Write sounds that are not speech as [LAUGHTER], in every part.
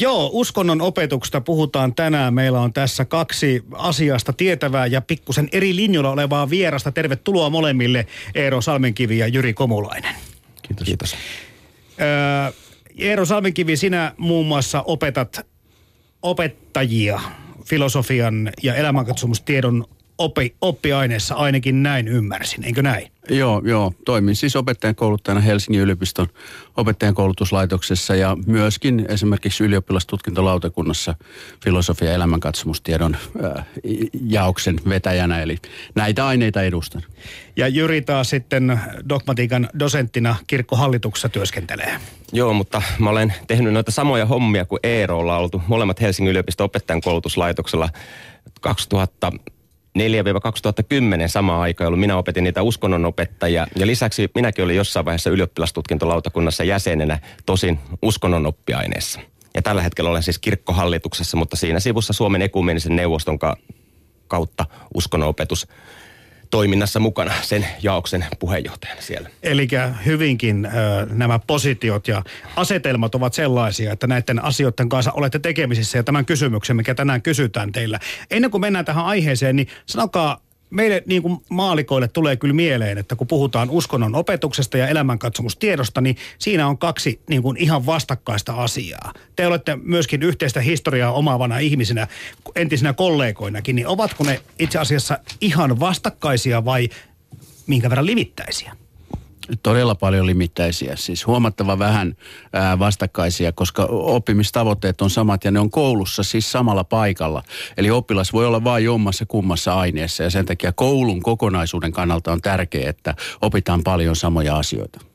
Joo, uskonnon opetuksesta puhutaan tänään. Meillä on tässä kaksi asiasta tietävää ja pikkusen eri linjoilla olevaa vierasta. Tervetuloa molemmille Eero Salmenkivi ja Jyri Komulainen. Kiitos. Kiitos. Öö, Eero Salmenkivi, sinä muun muassa opetat opettajia filosofian ja elämänkatsomustiedon oppi, oppiaineessa, ainakin näin ymmärsin, eikö näin? Joo, joo. Toimin siis opettajan kouluttajana Helsingin yliopiston opettajan koulutuslaitoksessa ja myöskin esimerkiksi ylioppilastutkintolautakunnassa filosofia- ja elämänkatsomustiedon äh, jaoksen vetäjänä, eli näitä aineita edustan. Ja Jyri taas sitten dogmatiikan dosenttina kirkkohallituksessa työskentelee. Joo, mutta mä olen tehnyt noita samoja hommia kuin Eero, ollaan oltu molemmat Helsingin yliopiston opettajan koulutuslaitoksella 2000 2004-2010 sama aika, jolloin minä opetin niitä uskonnonopettajia. Ja lisäksi minäkin olin jossain vaiheessa ylioppilastutkintolautakunnassa jäsenenä, tosin uskonnonoppiaineessa. Ja tällä hetkellä olen siis kirkkohallituksessa, mutta siinä sivussa Suomen ekumenisen neuvoston kautta uskonnonopetus toiminnassa mukana sen jaoksen puheenjohtajana siellä. Eli hyvinkin ö, nämä positiot ja asetelmat ovat sellaisia, että näiden asioiden kanssa olette tekemisissä ja tämän kysymyksen, mikä tänään kysytään teillä. Ennen kuin mennään tähän aiheeseen, niin sanokaa meille niin kuin maalikoille tulee kyllä mieleen, että kun puhutaan uskonnon opetuksesta ja elämänkatsomustiedosta, niin siinä on kaksi niin kuin ihan vastakkaista asiaa. Te olette myöskin yhteistä historiaa omaavana ihmisenä, entisinä kollegoinakin, niin ovatko ne itse asiassa ihan vastakkaisia vai minkä verran livittäisiä? Todella paljon limittäisiä, siis huomattava vähän vastakkaisia, koska oppimistavoitteet on samat ja ne on koulussa siis samalla paikalla. Eli oppilas voi olla vain jommassa kummassa aineessa ja sen takia koulun kokonaisuuden kannalta on tärkeää, että opitaan paljon samoja asioita.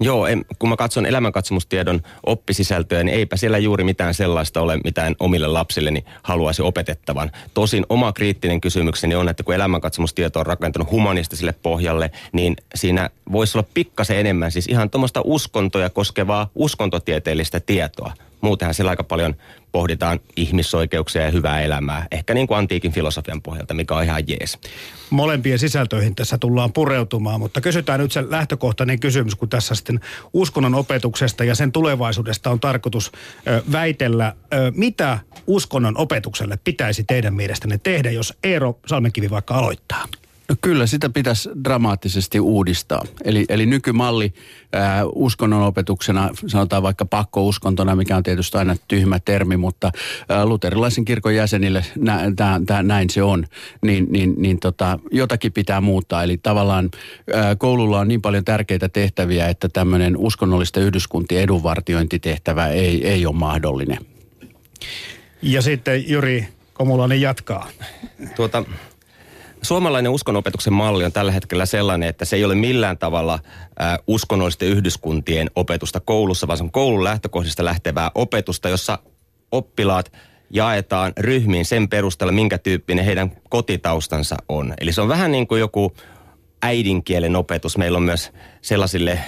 Joo, en, kun mä katson elämänkatsomustiedon oppisisältöä, niin eipä siellä juuri mitään sellaista ole, mitään omille lapsilleni haluaisi opetettavan. Tosin oma kriittinen kysymykseni on, että kun elämänkatsomustieto on rakentunut humanistiselle pohjalle, niin siinä voisi olla pikkasen enemmän, siis ihan tuommoista uskontoja koskevaa uskontotieteellistä tietoa. Muutenhan siellä aika paljon pohditaan ihmisoikeuksia ja hyvää elämää. Ehkä niin kuin antiikin filosofian pohjalta, mikä on ihan jees. Molempien sisältöihin tässä tullaan pureutumaan, mutta kysytään nyt se lähtökohtainen kysymys, kun tässä sitten uskonnon opetuksesta ja sen tulevaisuudesta on tarkoitus väitellä. Mitä uskonnon opetukselle pitäisi teidän mielestänne tehdä, jos Eero Salmenkivi vaikka aloittaa? No kyllä, sitä pitäisi dramaattisesti uudistaa. Eli, eli nykymalli ää, uskonnonopetuksena, sanotaan vaikka pakkouskontona, mikä on tietysti aina tyhmä termi, mutta ää, luterilaisen kirkon jäsenille nä, tää, tää, näin se on, niin, niin, niin tota, jotakin pitää muuttaa. Eli tavallaan ää, koululla on niin paljon tärkeitä tehtäviä, että tämmöinen uskonnollisten yhdyskuntien edunvartiointitehtävä ei, ei ole mahdollinen. Ja sitten Juri Komulainen jatkaa. Tuota, suomalainen uskonopetuksen malli on tällä hetkellä sellainen, että se ei ole millään tavalla äh, uskonnollisten yhdyskuntien opetusta koulussa, vaan se on koulun lähtökohdista lähtevää opetusta, jossa oppilaat jaetaan ryhmiin sen perusteella, minkä tyyppinen heidän kotitaustansa on. Eli se on vähän niin kuin joku äidinkielen opetus. Meillä on myös sellaisille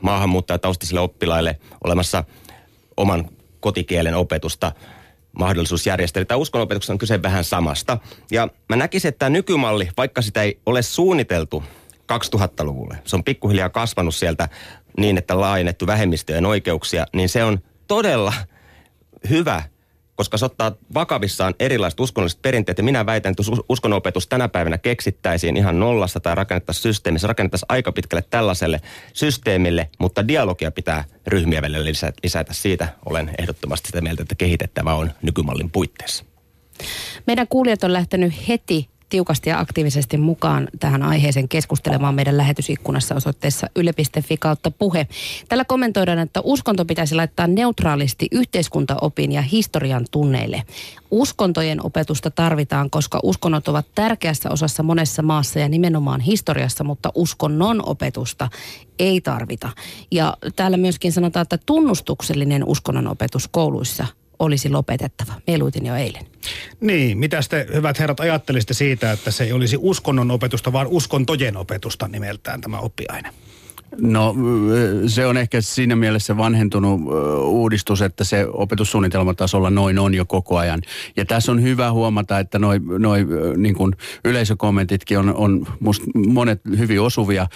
maahanmuuttajataustaisille oppilaille olemassa oman kotikielen opetusta – mahdollisuus järjestää. Tämä uskonopetuksessa on kyse vähän samasta. Ja mä näkisin, että tämä nykymalli, vaikka sitä ei ole suunniteltu 2000-luvulle, se on pikkuhiljaa kasvanut sieltä niin, että laajennettu vähemmistöjen oikeuksia, niin se on todella hyvä koska se ottaa vakavissaan erilaiset uskonnolliset perinteet. Ja minä väitän, että uskonnonopetus tänä päivänä keksittäisiin ihan nollasta tai rakennettaisiin systeemi. Se rakennettaisiin aika pitkälle tällaiselle systeemille, mutta dialogia pitää ryhmiä välillä lisätä. Siitä olen ehdottomasti sitä mieltä, että kehitettävä on nykymallin puitteissa. Meidän kuulijat on lähtenyt heti tiukasti ja aktiivisesti mukaan tähän aiheeseen keskustelemaan meidän lähetysikkunassa osoitteessa yle.fi kautta puhe. Tällä kommentoidaan, että uskonto pitäisi laittaa neutraalisti yhteiskuntaopin ja historian tunneille. Uskontojen opetusta tarvitaan, koska uskonnot ovat tärkeässä osassa monessa maassa ja nimenomaan historiassa, mutta uskonnon opetusta ei tarvita. Ja täällä myöskin sanotaan, että tunnustuksellinen uskonnon opetus kouluissa – olisi lopetettava. Mieluitin jo eilen. Niin, mitä te hyvät herrat ajattelisitte siitä, että se ei olisi uskonnon opetusta, vaan uskontojen opetusta nimeltään tämä oppiaine? No se on ehkä siinä mielessä vanhentunut uudistus, että se opetussuunnitelmatasolla noin on jo koko ajan. Ja tässä on hyvä huomata, että noin noi, niin kuin yleisökommentitkin on, on musta monet hyvin osuvia.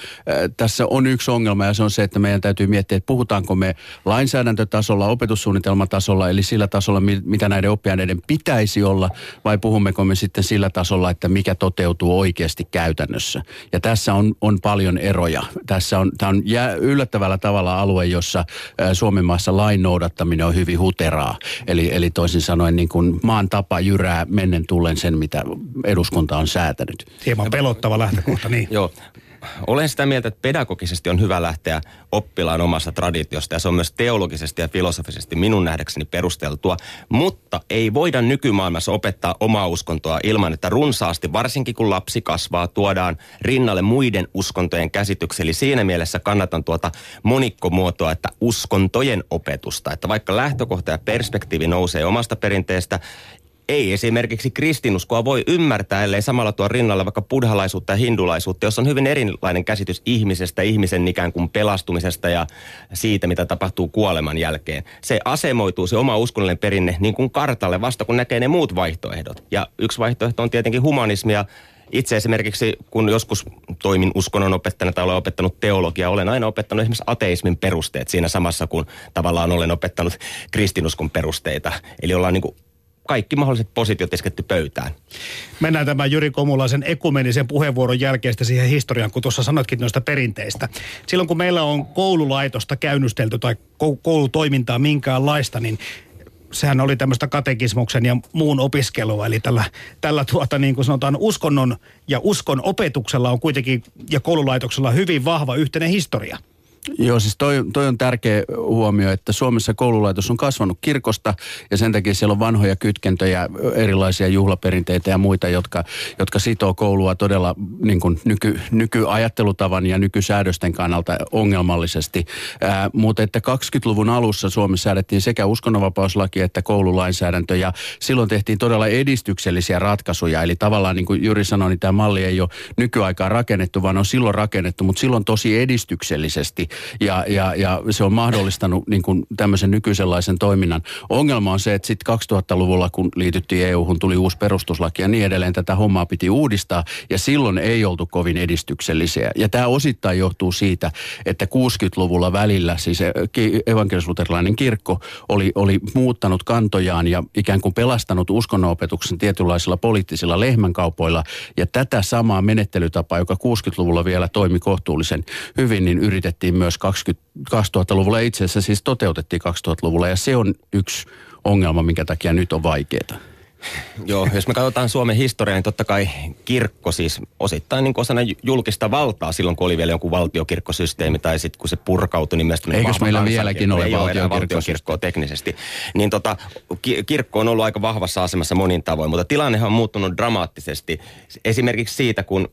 Tässä on yksi ongelma ja se on se, että meidän täytyy miettiä, että puhutaanko me lainsäädäntötasolla, opetussuunnitelmatasolla, eli sillä tasolla, mitä näiden oppiaineiden pitäisi olla, vai puhummeko me sitten sillä tasolla, että mikä toteutuu oikeasti käytännössä. Ja tässä on, on paljon eroja. Tässä on, tämä on yllättävällä tavalla alue, jossa Suomen maassa lain noudattaminen on hyvin huteraa. Eli, eli toisin sanoen niin kuin maan tapa jyrää mennen tullen sen, mitä eduskunta on säätänyt. Hieman pelottava lähtökohta, niin. Joo, olen sitä mieltä, että pedagogisesti on hyvä lähteä oppilaan omasta traditiosta ja se on myös teologisesti ja filosofisesti minun nähdäkseni perusteltua, mutta ei voida nykymaailmassa opettaa omaa uskontoa ilman, että runsaasti, varsinkin kun lapsi kasvaa, tuodaan rinnalle muiden uskontojen käsityksiä. Eli siinä mielessä kannatan tuota monikkomuotoa, että uskontojen opetusta, että vaikka lähtökohta ja perspektiivi nousee omasta perinteestä, ei esimerkiksi kristinuskoa voi ymmärtää, ellei samalla tuo rinnalle vaikka buddhalaisuutta ja hindulaisuutta, jossa on hyvin erilainen käsitys ihmisestä, ihmisen ikään kuin pelastumisesta ja siitä, mitä tapahtuu kuoleman jälkeen. Se asemoituu se oma uskonnollinen perinne niin kuin kartalle vasta, kun näkee ne muut vaihtoehdot. Ja yksi vaihtoehto on tietenkin humanismia, itse esimerkiksi, kun joskus toimin uskonnon opettajana tai olen opettanut teologiaa, olen aina opettanut esimerkiksi ateismin perusteet siinä samassa, kun tavallaan olen opettanut kristinuskon perusteita. Eli ollaan niin kaikki mahdolliset positiot isketty pöytään. Mennään tämän Jyri Komulaisen ekumenisen puheenvuoron jälkeistä siihen historiaan, kun tuossa sanotkin noista perinteistä. Silloin kun meillä on koululaitosta käynnystelty tai koulutoimintaa minkäänlaista, niin sehän oli tämmöistä katekismuksen ja muun opiskelua. Eli tällä, tällä tuota, niin kuin sanotaan, uskonnon ja uskon opetuksella on kuitenkin ja koululaitoksella hyvin vahva yhteinen historia. Joo, siis toi, toi on tärkeä huomio, että Suomessa koululaitos on kasvanut kirkosta ja sen takia siellä on vanhoja kytkentöjä, erilaisia juhlaperinteitä ja muita, jotka, jotka sitoo koulua todella niin kuin nyky, nykyajattelutavan ja nykysäädösten kannalta ongelmallisesti. Ää, mutta että 20-luvun alussa Suomessa säädettiin sekä uskonnonvapauslaki että koululainsäädäntö ja silloin tehtiin todella edistyksellisiä ratkaisuja. Eli tavallaan niin kuin Jyri sanoi, niin tämä malli ei ole nykyaikaan rakennettu, vaan on silloin rakennettu, mutta silloin tosi edistyksellisesti ja, ja, ja se on mahdollistanut niin kuin tämmöisen nykyisenlaisen toiminnan. Ongelma on se, että sitten 2000-luvulla, kun liityttiin EU-hun, tuli uusi perustuslaki ja niin edelleen, tätä hommaa piti uudistaa ja silloin ei oltu kovin edistyksellisiä. Ja tämä osittain johtuu siitä, että 60-luvulla välillä siis evankelisluterilainen kirkko oli, oli muuttanut kantojaan ja ikään kuin pelastanut uskonnonopetuksen tietynlaisilla poliittisilla lehmänkaupoilla ja tätä samaa menettelytapaa, joka 60-luvulla vielä toimi kohtuullisen hyvin, niin yritettiin myös 20, 2000-luvulla. Itse asiassa siis toteutettiin 2000-luvulla ja se on yksi ongelma, minkä takia nyt on vaikeaa. Joo, jos me katsotaan Suomen historiaa, niin totta kai kirkko siis osittain niin osana julkista valtaa silloin, kun oli vielä joku valtiokirkkosysteemi, tai sitten kun se purkautui, niin mielestäni Eikö meillä vieläkin ole valtiokirkkoa teknisesti. Niin tota, kirkko on ollut aika vahvassa asemassa monin tavoin, mutta tilanne on muuttunut dramaattisesti. Esimerkiksi siitä, kun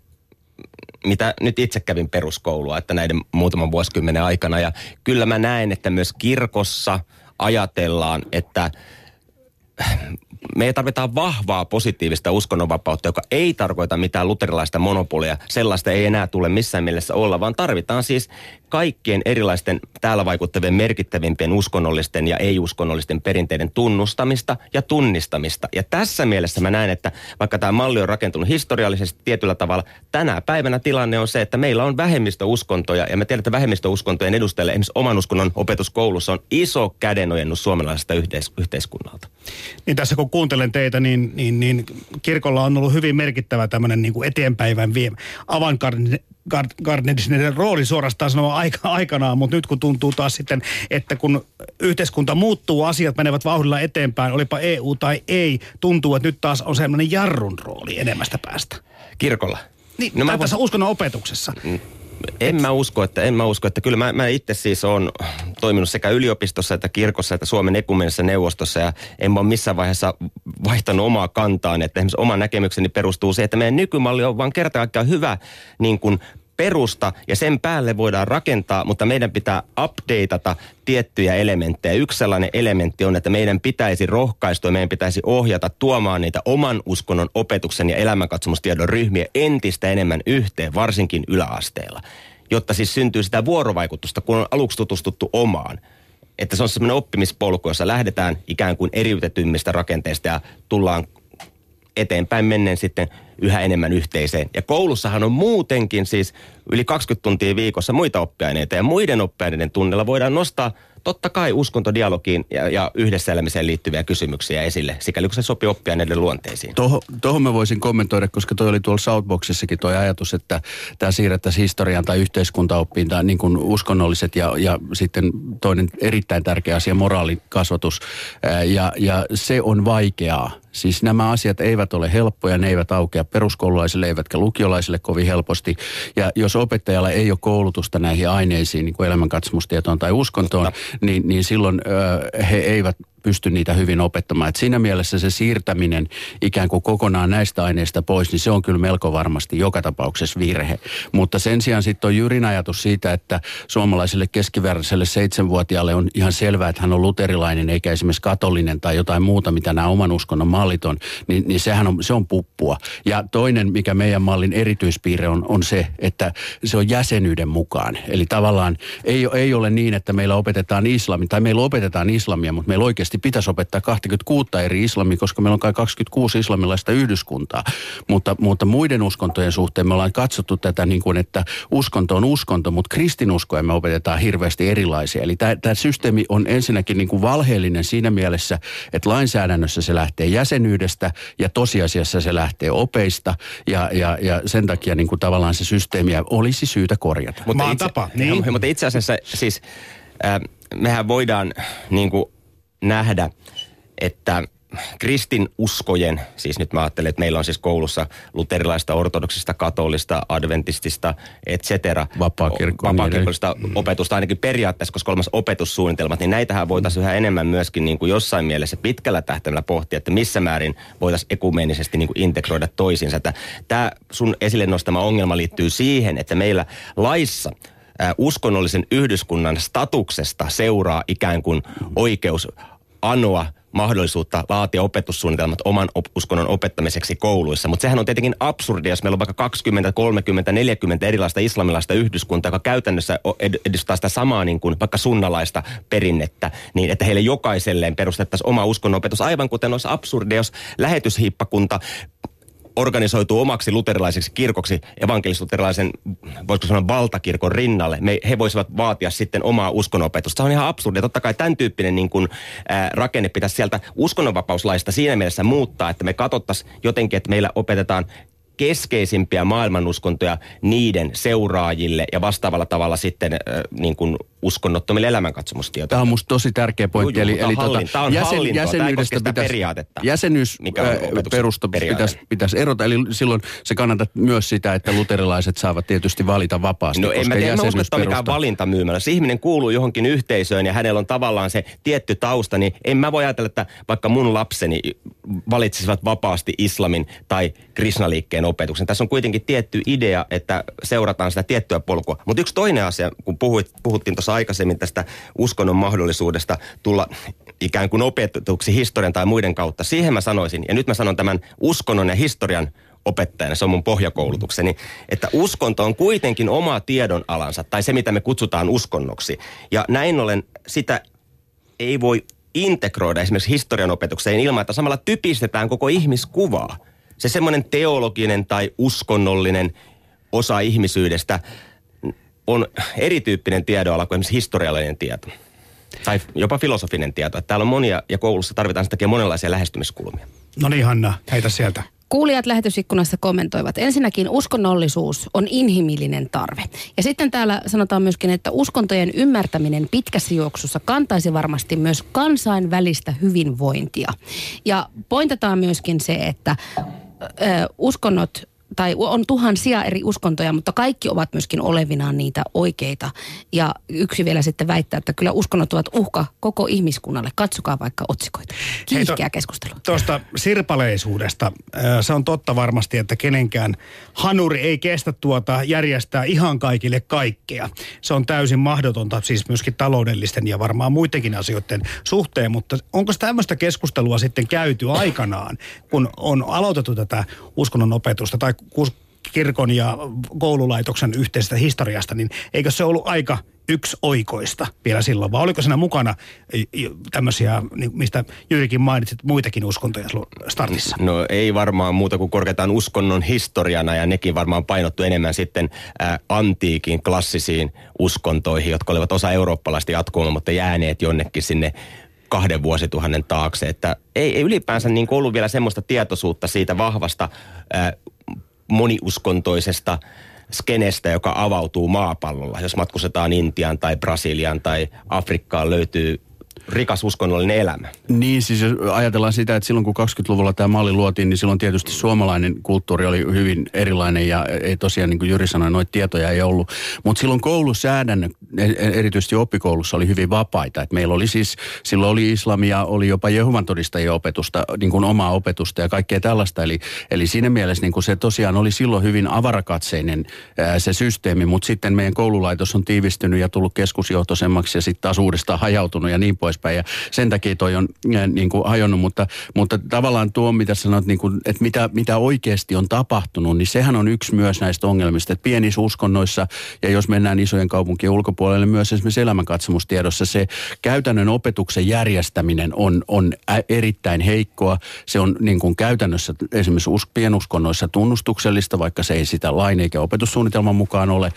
mitä nyt itse kävin peruskoulua, että näiden muutaman vuosikymmenen aikana. Ja kyllä mä näen, että myös kirkossa ajatellaan, että me tarvitaan vahvaa positiivista uskonnonvapautta, joka ei tarkoita mitään luterilaista monopolia. Sellaista ei enää tule missään mielessä olla, vaan tarvitaan siis kaikkien erilaisten täällä vaikuttavien merkittävimpien uskonnollisten ja ei-uskonnollisten perinteiden tunnustamista ja tunnistamista. Ja tässä mielessä mä näen, että vaikka tämä malli on rakentunut historiallisesti tietyllä tavalla, tänä päivänä tilanne on se, että meillä on vähemmistöuskontoja ja me tiedämme, että vähemmistöuskontojen edustajille esimerkiksi oman uskonnon opetuskoulussa on iso kädenojennus suomalaisesta yhteis- yhteiskunnalta. Niin tässä kun kuuntelen teitä, niin, niin, niin kirkolla on ollut hyvin merkittävä tämmöinen niin eteenpäivän vie, avantgardistinen rooli suorastaan sanoa aika, aikanaan, mutta nyt kun tuntuu taas sitten, että kun yhteiskunta muuttuu, asiat menevät vauhdilla eteenpäin, olipa EU tai ei, tuntuu, että nyt taas on semmoinen jarrun rooli enemmästä päästä. Kirkolla? Niin, no, tässä voin... uskonnon opetuksessa. Mm en mä usko, että, en mä usko, että kyllä mä, mä itse siis on toiminut sekä yliopistossa että kirkossa että Suomen ekumenisessa neuvostossa ja en mä ole missään vaiheessa vaihtanut omaa kantaan, että esimerkiksi oma näkemykseni perustuu siihen, että meidän nykymalli on vaan kerta kaikkiaan hyvä niin kuin perusta ja sen päälle voidaan rakentaa, mutta meidän pitää updateata tiettyjä elementtejä. Yksi sellainen elementti on, että meidän pitäisi rohkaistua meidän pitäisi ohjata tuomaan niitä oman uskonnon opetuksen ja elämänkatsomustiedon ryhmiä entistä enemmän yhteen, varsinkin yläasteella. jotta siis syntyy sitä vuorovaikutusta, kun on aluksi tutustuttu omaan. Että se on semmoinen oppimispolku, jossa lähdetään ikään kuin eriytetymmistä rakenteista ja tullaan eteenpäin menneen sitten yhä enemmän yhteiseen. Ja koulussahan on muutenkin siis yli 20 tuntia viikossa muita oppiaineita ja muiden oppiaineiden tunnella voidaan nostaa – totta kai uskontodialogiin ja, ja yhdessä elämiseen liittyviä kysymyksiä esille, sikäli kun se sopii oppia näiden luonteisiin. Tuohon, tuohon mä voisin kommentoida, koska toi oli tuolla Southboxissakin tuo ajatus, että tämä siirrettäisiin historian tai yhteiskuntaoppiin tai niin kuin uskonnolliset ja, ja sitten toinen erittäin tärkeä asia, moraalikasvatus. Ja, ja se on vaikeaa Siis nämä asiat eivät ole helppoja, ne eivät aukea peruskoululaisille eivätkä lukiolaisille kovin helposti. Ja jos opettajalla ei ole koulutusta näihin aineisiin, niin kuin elämänkatsomustietoon tai uskontoon, niin, niin silloin ö, he eivät pysty niitä hyvin opettamaan. Et siinä mielessä se siirtäminen ikään kuin kokonaan näistä aineista pois, niin se on kyllä melko varmasti joka tapauksessa virhe. Mutta sen sijaan sitten on Jyrin ajatus siitä, että suomalaiselle keskivertaiselle seitsemänvuotiaalle on ihan selvää, että hän on luterilainen eikä esimerkiksi katolinen tai jotain muuta, mitä nämä oman uskonnon mallit on, niin, niin sehän on, se on puppua. Ja toinen, mikä meidän mallin erityispiirre on, on se, että se on jäsenyyden mukaan. Eli tavallaan ei, ei ole niin, että meillä opetetaan islamia, tai meillä opetetaan islamia, mutta meillä oikeasti pitäisi opettaa 26 eri islamia, koska meillä on kai 26 islamilaista yhdyskuntaa. Mutta, mutta muiden uskontojen suhteen me ollaan katsottu tätä niin kuin, että uskonto on uskonto, mutta kristinuskoja me opetetaan hirveästi erilaisia. Eli tämä systeemi on ensinnäkin niin kuin valheellinen siinä mielessä, että lainsäädännössä se lähtee jäsenyydestä ja tosiasiassa se lähtee opeista ja, ja, ja sen takia niin kuin tavallaan se systeemiä olisi syytä korjata. Mutta itse, tapa, niin. mutta itse asiassa siis äh, mehän voidaan niin kuin nähdä, että kristin uskojen, siis nyt mä ajattelen, että meillä on siis koulussa luterilaista, ortodoksista, katolista, adventistista, et cetera. Vapaakirkollista opetusta ainakin periaatteessa, koska kolmas opetussuunnitelmat, niin näitähän voitaisiin yhä enemmän myöskin niin kuin jossain mielessä pitkällä tähtäimellä pohtia, että missä määrin voitaisiin ekumeenisesti niin kuin integroida toisiinsa. Tämä sun esille nostama ongelma liittyy siihen, että meillä laissa uskonnollisen yhdyskunnan statuksesta seuraa ikään kuin oikeus anoa mahdollisuutta laatia opetussuunnitelmat oman op- uskonnon opettamiseksi kouluissa. Mutta sehän on tietenkin absurdi, jos meillä on vaikka 20, 30, 40 erilaista islamilaista yhdyskuntaa, joka käytännössä edustaa sitä samaa niin kuin vaikka sunnalaista perinnettä, niin että heille jokaiselleen perustettaisiin oma uskonnonopetus, aivan kuten olisi absurdi, jos lähetyshiippakunta organisoituu omaksi luterilaiseksi kirkoksi evankelis-luterilaisen, voisiko sanoa valtakirkon rinnalle. Me, he voisivat vaatia sitten omaa uskonopetusta. Se on ihan absurdia. Totta kai tämän tyyppinen niin kuin, ää, rakenne pitäisi sieltä uskonnonvapauslaista siinä mielessä muuttaa, että me katsottaisiin jotenkin, että meillä opetetaan keskeisimpiä maailmanuskontoja niiden seuraajille ja vastaavalla tavalla sitten äh, niin kuin uskonnottomille elämänkatsomustietoille. Tämä on musta tosi tärkeä pointti. Juu, eli, eli tota, tämä on jäsen, jäsenyydestä tämä pitäisi, periaatetta. Jäsenyys mikä on perusta pitäisi, pitäisi erota. Eli silloin se kannattaa myös sitä, että luterilaiset saavat tietysti valita vapaasti. No en mä tiedä, mä usko, että mikään valintamyymälä. Jos ihminen kuuluu johonkin yhteisöön ja hänellä on tavallaan se tietty tausta, niin en mä voi ajatella, että vaikka mun lapseni valitsisivat vapaasti islamin tai krishnaliikkeen opetuksen. Tässä on kuitenkin tietty idea, että seurataan sitä tiettyä polkua. Mutta yksi toinen asia, kun puhuit, puhuttiin tuossa aikaisemmin tästä uskonnon mahdollisuudesta tulla ikään kuin opetuksi historian tai muiden kautta. Siihen mä sanoisin, ja nyt mä sanon tämän uskonnon ja historian opettajana, se on mun pohjakoulutukseni, että uskonto on kuitenkin oma tiedonalansa, tai se mitä me kutsutaan uskonnoksi. Ja näin ollen sitä ei voi integroida esimerkiksi historian opetukseen ilman, että samalla typistetään koko ihmiskuvaa – se semmoinen teologinen tai uskonnollinen osa ihmisyydestä on erityyppinen tiedonala kuin esimerkiksi historiallinen tieto. Tai jopa filosofinen tieto. Että täällä on monia, ja koulussa tarvitaan sitä monenlaisia lähestymiskulmia. No niin Hanna, heitä sieltä. Kuulijat lähetysikkunassa kommentoivat. Ensinnäkin uskonnollisuus on inhimillinen tarve. Ja sitten täällä sanotaan myöskin, että uskontojen ymmärtäminen pitkässä juoksussa kantaisi varmasti myös kansainvälistä hyvinvointia. Ja pointataan myöskin se, että uskonnot tai on tuhansia eri uskontoja, mutta kaikki ovat myöskin olevinaan niitä oikeita. Ja yksi vielä sitten väittää, että kyllä uskonnot ovat uhka koko ihmiskunnalle. Katsokaa vaikka otsikoita. Kiihkeä keskustelu. Tuosta sirpaleisuudesta. Se on totta varmasti, että kenenkään hanuri ei kestä tuota järjestää ihan kaikille kaikkea. Se on täysin mahdotonta siis myöskin taloudellisten ja varmaan muidenkin asioiden suhteen. Mutta onko tämmöistä keskustelua sitten käyty aikanaan, kun on aloitettu tätä uskonnon opetusta tai kirkon ja koululaitoksen yhteisestä historiasta, niin eikö se ollut aika yksi oikoista vielä silloin, vai oliko siinä mukana tämmöisiä, niin mistä Jyrikin mainitsit, muitakin uskontoja startissa? No ei varmaan muuta kuin korkeataan uskonnon historiana, ja nekin varmaan painottu enemmän sitten ä, antiikin klassisiin uskontoihin, jotka olivat osa eurooppalaista jatkumaa, mutta jääneet jonnekin sinne kahden vuosituhannen taakse. Että ei, ei ylipäänsä niin ollut vielä semmoista tietoisuutta siitä vahvasta ää, moniuskontoisesta skenestä, joka avautuu maapallolla. Jos matkustetaan Intiaan tai Brasiliaan tai Afrikkaan, löytyy rikas uskonnollinen elämä. Niin, siis jos ajatellaan sitä, että silloin kun 20-luvulla tämä malli luotiin, niin silloin tietysti suomalainen kulttuuri oli hyvin erilainen ja ei tosiaan, niin kuin Jyri sanoi, noita tietoja ei ollut. Mutta silloin koulusäädännöt, e- e- erityisesti oppikoulussa, oli hyvin vapaita. Et meillä oli siis, silloin oli islamia, oli jopa Jehovan todistajien opetusta, niin kuin omaa opetusta ja kaikkea tällaista. Eli, eli siinä mielessä niin kuin se tosiaan oli silloin hyvin avarakatseinen ää, se systeemi, mutta sitten meidän koululaitos on tiivistynyt ja tullut keskusjohtoisemmaksi ja sitten taas uudestaan hajautunut ja niin pois poispäin. Ja sen takia toi on äh, niin kuin hajonnut, mutta, mutta tavallaan tuo, mitä sanot, niin kuin, että mitä, mitä oikeasti on tapahtunut, niin sehän on yksi myös näistä ongelmista. Että pienissä uskonnoissa, ja jos mennään isojen kaupunkien ulkopuolelle, myös esimerkiksi elämänkatsomustiedossa, se käytännön opetuksen järjestäminen on, on erittäin heikkoa. Se on niin kuin käytännössä esimerkiksi us, pienuskonnoissa tunnustuksellista, vaikka se ei sitä lain eikä opetussuunnitelman mukaan ole.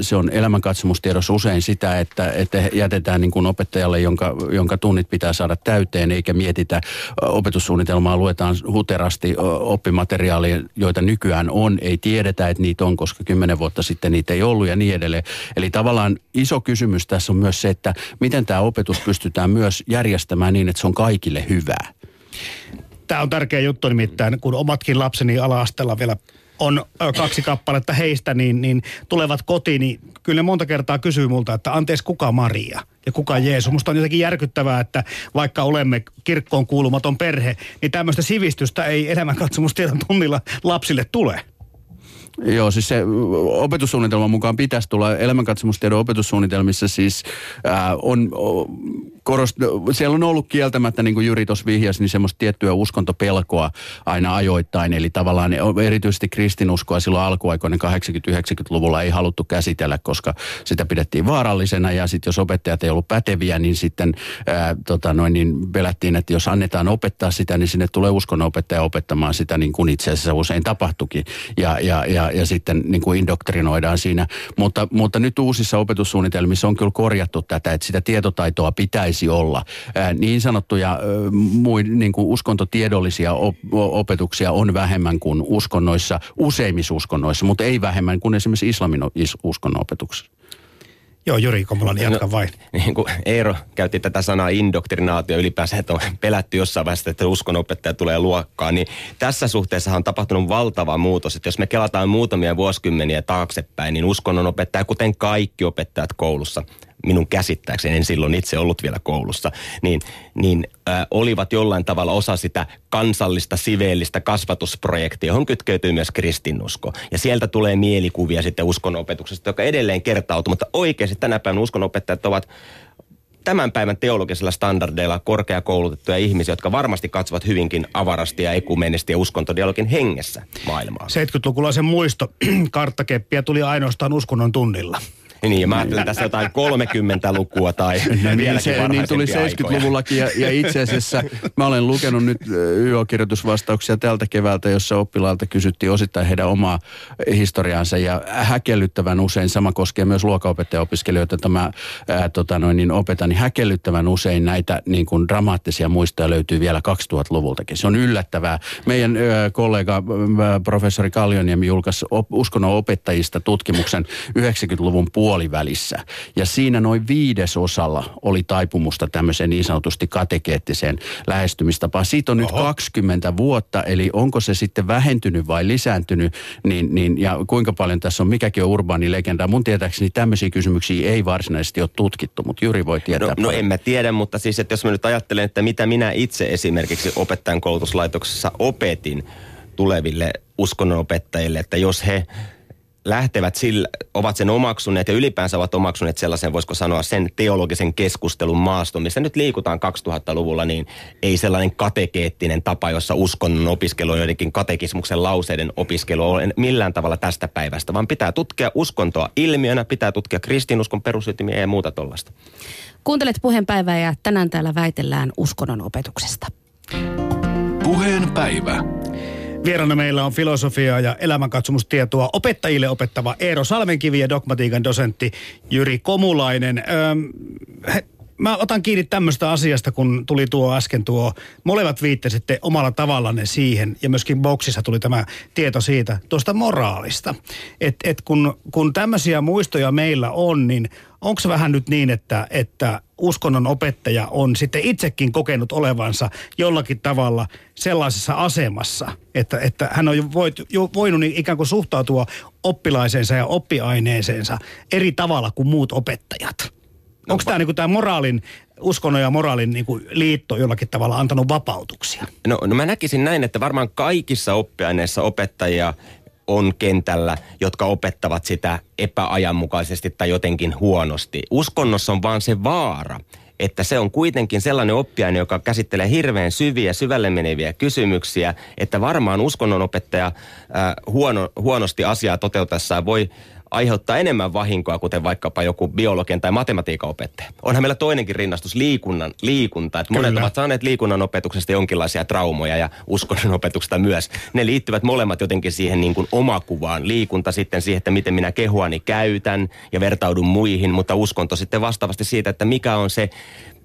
Se on elämänkatsomustiedossa usein sitä, että, että jätetään niin kuin opettajalle, jonka jonka tunnit pitää saada täyteen, eikä mietitä opetussuunnitelmaa, luetaan huterasti oppimateriaalia, joita nykyään on, ei tiedetä, että niitä on, koska kymmenen vuotta sitten niitä ei ollut ja niin edelleen. Eli tavallaan iso kysymys tässä on myös se, että miten tämä opetus pystytään myös järjestämään niin, että se on kaikille hyvää. Tämä on tärkeä juttu nimittäin, kun omatkin lapseni ala-asteella vielä on kaksi kappaletta heistä, niin, niin tulevat kotiin, niin kyllä ne monta kertaa kysyy multa, että anteeksi, kuka Maria ja kuka Jeesus. Musta on jotenkin järkyttävää, että vaikka olemme kirkkoon kuulumaton perhe, niin tämmöistä sivistystä ei elämänkatsomustiedon tunnilla lapsille tule. Joo, siis se opetussuunnitelman mukaan pitäisi tulla elämänkatsomustiedon opetussuunnitelmissa siis ää, on, korost, siellä on ollut kieltämättä, niin kuin Jyri tuossa vihjasi, niin semmoista tiettyä uskontopelkoa aina ajoittain. Eli tavallaan erityisesti kristinuskoa silloin alkuaikoinen 80-90-luvulla ei haluttu käsitellä, koska sitä pidettiin vaarallisena. Ja sitten jos opettajat ei ollut päteviä, niin sitten ää, tota noin, niin pelättiin, että jos annetaan opettaa sitä, niin sinne tulee uskonnonopettaja opettamaan sitä, niin kuin itse asiassa usein tapahtukin. Ja, ja, ja, ja sitten niin kuin indoktrinoidaan siinä. Mutta, mutta nyt uusissa opetussuunnitelmissa on kyllä korjattu tätä, että sitä tietotaitoa pitäisi pitäisi olla. niin sanottuja niin kuin uskontotiedollisia op, opetuksia on vähemmän kuin uskonnoissa, useimmissa uskonnoissa, mutta ei vähemmän kuin esimerkiksi islamin uskonnon opetuksessa. Joo, Juri Komolani, jatka no, vain. [LAUGHS] Niin kuin Eero käytti tätä sanaa indoktrinaatio ylipäänsä, että on pelätty jossain vaiheessa, että uskonopettaja tulee luokkaan, niin tässä suhteessa on tapahtunut valtava muutos. Että jos me kelataan muutamia vuosikymmeniä taaksepäin, niin uskonnonopettaja, kuten kaikki opettajat koulussa, minun käsittääkseni, en silloin itse ollut vielä koulussa, niin, niin äh, olivat jollain tavalla osa sitä kansallista siveellistä kasvatusprojektia, johon kytkeytyy myös kristinusko. Ja sieltä tulee mielikuvia sitten uskonopetuksesta, joka edelleen kertautuu, mutta oikeasti tänä päivänä uskonopettajat ovat tämän päivän teologisilla standardeilla korkeakoulutettuja ihmisiä, jotka varmasti katsovat hyvinkin avarasti ja ekumenisti ja uskontodialogin hengessä maailmaa. 70-lukulaisen muisto [CLEARS THROAT] karttakeppiä tuli ainoastaan uskonnon tunnilla. Niin, ja mä ajattelen tässä jotain 30-lukua tai no, niin, se, niin tuli 70-luvullakin ja, ja itse asiassa mä olen lukenut nyt YO-kirjoitusvastauksia tältä keväältä, jossa oppilaalta kysyttiin osittain heidän omaa historiaansa ja häkellyttävän usein, sama koskee myös luokanopettaja-opiskelijoita, että mä ää, tota noin, niin opetan, niin häkellyttävän usein näitä niin kuin dramaattisia muistoja löytyy vielä 2000-luvultakin. Se on yllättävää. Meidän ää, kollega ää, professori Kaljoniemi julkaisi op, uskonnon opettajista tutkimuksen 90-luvun puolella puolivälissä. Ja siinä noin viidesosalla oli taipumusta tämmöiseen niin sanotusti katekeettiseen lähestymistapaan. Siitä on Oho. nyt 20 vuotta, eli onko se sitten vähentynyt vai lisääntynyt, niin, niin, ja kuinka paljon tässä on, mikäkin on urbaani legenda. Mun tietääkseni tämmöisiä kysymyksiä ei varsinaisesti ole tutkittu, mutta Juri voi tietää. No, no en mä tiedä, mutta siis, että jos mä nyt ajattelen, että mitä minä itse esimerkiksi opettajan koulutuslaitoksessa opetin tuleville uskonnonopettajille, että jos he lähtevät sillä, ovat sen omaksuneet ja ylipäänsä ovat omaksuneet sellaisen, voisiko sanoa, sen teologisen keskustelun maaston, missä nyt liikutaan 2000-luvulla, niin ei sellainen katekeettinen tapa, jossa uskonnon opiskelu on joidenkin katekismuksen lauseiden opiskelu ole millään tavalla tästä päivästä, vaan pitää tutkia uskontoa ilmiönä, pitää tutkia kristinuskon perusytimiä ja muuta tuollaista. Kuuntelet puheenpäivää ja tänään täällä väitellään uskonnon opetuksesta. Puheen päivä. Vieraana meillä on filosofiaa ja elämänkatsomustietoa opettajille opettava Eero Salmenkivi ja dogmatiikan dosentti Jyri Komulainen. He, mä otan kiinni tämmöistä asiasta, kun tuli tuo äsken tuo, molemmat viittasitte omalla tavallanne siihen, ja myöskin boksissa tuli tämä tieto siitä, tuosta moraalista. Että et kun, kun tämmöisiä muistoja meillä on, niin onko se vähän nyt niin, että, että uskonnon opettaja on sitten itsekin kokenut olevansa jollakin tavalla sellaisessa asemassa, että, että hän on jo, voit, jo voinut niin ikään kuin suhtautua oppilaiseensa ja oppiaineeseensa eri tavalla kuin muut opettajat? No, Onko tämä niinku tämä moraalin, uskonnon ja moraalin niinku liitto jollakin tavalla antanut vapautuksia? No, no mä näkisin näin, että varmaan kaikissa oppiaineissa opettajia on kentällä, jotka opettavat sitä epäajanmukaisesti tai jotenkin huonosti. Uskonnossa on vaan se vaara, että se on kuitenkin sellainen oppiaine, joka käsittelee hirveän syviä, syvälle meneviä kysymyksiä, että varmaan uskonnonopettaja äh, huono, huonosti asiaa toteutessaan voi aiheuttaa enemmän vahinkoa, kuten vaikkapa joku biologian tai matematiikan opettaja. Onhan meillä toinenkin rinnastus, liikunnan, liikunta. Että monet ovat saaneet liikunnan opetuksesta jonkinlaisia traumoja ja uskonnon opetuksesta myös. Ne liittyvät molemmat jotenkin siihen niin kuin omakuvaan. Liikunta sitten siihen, että miten minä kehuani käytän ja vertaudun muihin, mutta uskonto sitten vastaavasti siitä, että mikä on se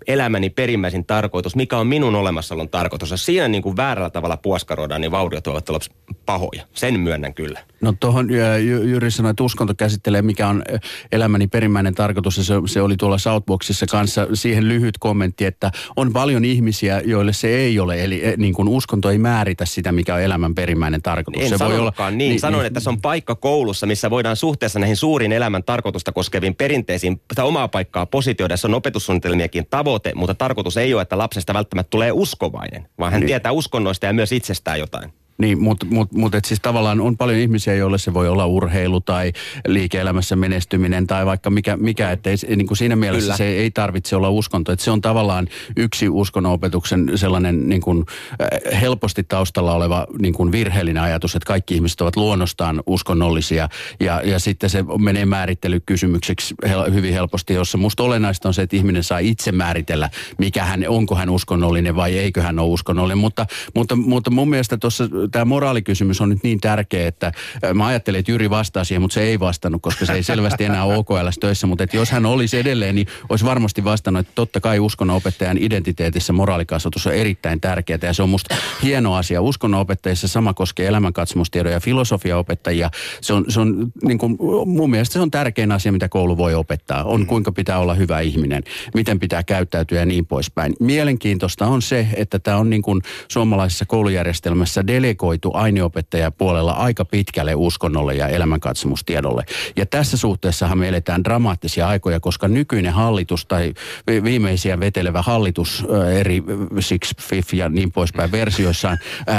elämäni perimmäisin tarkoitus, mikä on minun olemassaolon tarkoitus. Jos siinä niin kuin väärällä tavalla puoskaroidaan, niin vauriot voivat olla pahoja. Sen myönnän kyllä. No tuohon Jyri sanoi, että uskonto käsittelee, mikä on elämäni perimmäinen tarkoitus. Ja se, se oli tuolla Southboxissa kanssa siihen lyhyt kommentti, että on paljon ihmisiä, joille se ei ole. Eli e, niin kuin uskonto ei määritä sitä, mikä on elämän perimmäinen tarkoitus. En se voi olla, niin. niin. Sanoin, niin. että se on paikka koulussa, missä voidaan suhteessa näihin suuriin elämän tarkoitusta koskeviin perinteisiin sitä omaa paikkaa positioida. Se on opetussuunnitelmiakin tavoite, mutta tarkoitus ei ole, että lapsesta välttämättä tulee uskovainen, vaan hän niin. tietää uskonnoista ja myös itsestään jotain. Niin, mutta mut, mut, et siis tavallaan on paljon ihmisiä, joille se voi olla urheilu tai liike-elämässä menestyminen tai vaikka mikä, mikä että ei, niin kuin siinä mielessä Kyllä. se ei tarvitse olla uskonto. Että se on tavallaan yksi uskonnonopetuksen sellainen niin kuin, äh, helposti taustalla oleva niin kuin virheellinen ajatus, että kaikki ihmiset ovat luonnostaan uskonnollisia ja, ja sitten se menee määrittelykysymykseksi hel, hyvin helposti, jossa musta olennaista on se, että ihminen saa itse määritellä, mikä hän, onko hän uskonnollinen vai eikö hän ole uskonnollinen. Mutta, mutta, mutta mun mielestä tuossa tämä moraalikysymys on nyt niin tärkeä, että mä ajattelin, että Jyri vastaa siihen, mutta se ei vastannut, koska se ei selvästi enää OKL töissä. Mutta että jos hän olisi edelleen, niin olisi varmasti vastannut, että totta kai uskonnonopettajan identiteetissä moraalikasvatus on erittäin tärkeää. Ja se on musta hieno asia. Uskonnonopettajissa sama koskee elämänkatsomustiedon ja filosofiaopettajia. Se on, se on niin kuin, mun mielestä se on tärkein asia, mitä koulu voi opettaa. On kuinka pitää olla hyvä ihminen, miten pitää käyttäytyä ja niin poispäin. Mielenkiintoista on se, että tämä on niin kuin suomalaisessa koulujärjestelmässä delegoitu delegoitu aineopettajapuolella aika pitkälle uskonnolle ja elämänkatsomustiedolle. Ja tässä suhteessahan me eletään dramaattisia aikoja, koska nykyinen hallitus tai viimeisiä vetelevä hallitus eri Six, Fifth ja niin poispäin versioissaan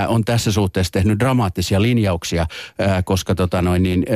on tässä suhteessa tehnyt dramaattisia linjauksia, koska tota noin, niin,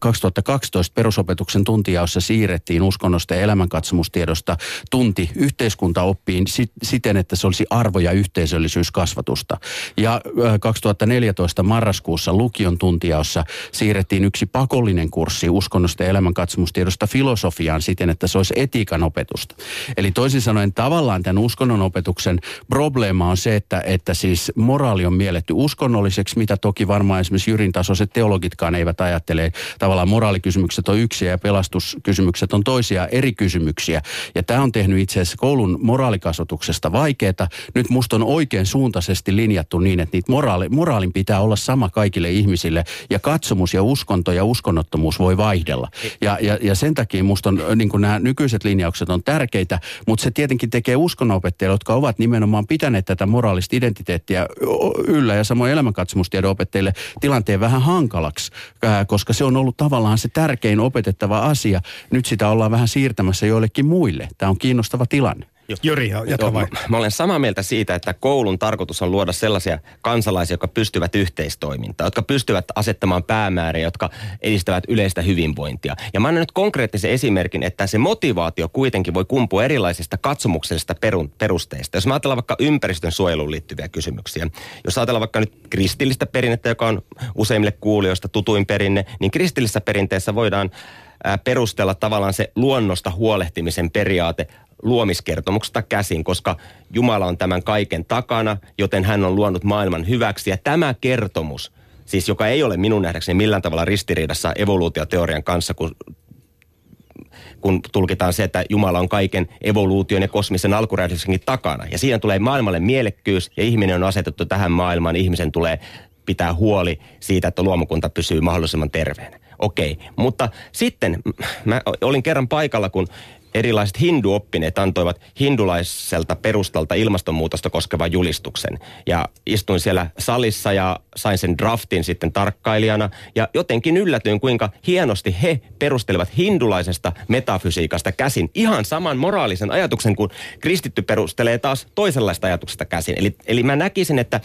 2012 perusopetuksen tuntijaossa siirrettiin uskonnosta ja elämänkatsomustiedosta tunti yhteiskuntaoppiin siten, että se olisi arvo- ja yhteisöllisyyskasvatusta. Ja 2000 2014 marraskuussa lukion tuntiaossa siirrettiin yksi pakollinen kurssi uskonnosta ja elämänkatsomustiedosta filosofiaan siten, että se olisi etiikan opetusta. Eli toisin sanoen tavallaan tämän uskonnon opetuksen probleema on se, että, että siis moraali on mielletty uskonnolliseksi, mitä toki varmaan esimerkiksi Jyrin tasoiset teologitkaan eivät ajattele. Tavallaan moraalikysymykset on yksiä ja pelastuskysymykset on toisia eri kysymyksiä. Ja tämä on tehnyt itse asiassa koulun moraalikasvatuksesta vaikeaa. Nyt musta on oikein suuntaisesti linjattu niin, että niitä moraali, moraalin pitää olla sama kaikille ihmisille ja katsomus ja uskonto ja uskonnottomuus voi vaihdella. Ja, ja, ja sen takia musta on, niin nämä nykyiset linjaukset on tärkeitä, mutta se tietenkin tekee uskonnonopettajille, jotka ovat nimenomaan pitäneet tätä moraalista identiteettiä yllä ja samoin elämänkatsomustiedon opettajille tilanteen vähän hankalaksi, koska se on ollut tavallaan se tärkein opetettava asia. Nyt sitä ollaan vähän siirtämässä joillekin muille. Tämä on kiinnostava tilanne. Jyri, jatka vai? Mä, mä olen samaa mieltä siitä, että koulun tarkoitus on luoda sellaisia kansalaisia, jotka pystyvät yhteistoimintaan, jotka pystyvät asettamaan päämääriä, jotka edistävät yleistä hyvinvointia. Ja mä annan nyt konkreettisen esimerkin, että se motivaatio kuitenkin voi kumpua erilaisista katsomuksellisista perun, perusteista. Jos mä ajatellaan vaikka ympäristön suojeluun liittyviä kysymyksiä, jos ajatellaan vaikka nyt kristillistä perinnettä, joka on useimmille kuulijoista tutuin perinne, niin kristillisessä perinteessä voidaan perustella tavallaan se luonnosta huolehtimisen periaate luomiskertomuksesta käsin, koska Jumala on tämän kaiken takana, joten hän on luonut maailman hyväksi. Ja tämä kertomus, siis joka ei ole minun nähdäkseni millään tavalla ristiriidassa evoluutioteorian kanssa, kun kun tulkitaan se, että Jumala on kaiken evoluution ja kosmisen alkuräjähdyksenkin takana. Ja siinä tulee maailmalle mielekkyys ja ihminen on asetettu tähän maailmaan. Ihmisen tulee pitää huoli siitä, että luomukunta pysyy mahdollisimman terveenä. Okei, mutta sitten mä olin kerran paikalla, kun erilaiset hinduoppineet antoivat hindulaiselta perustalta ilmastonmuutosta koskevan julistuksen. Ja istuin siellä salissa ja sain sen draftin sitten tarkkailijana. Ja jotenkin yllätyin, kuinka hienosti he perustelevat hindulaisesta metafysiikasta käsin ihan saman moraalisen ajatuksen kuin kristitty perustelee taas toisenlaista ajatuksesta käsin. Eli, eli mä näkisin, että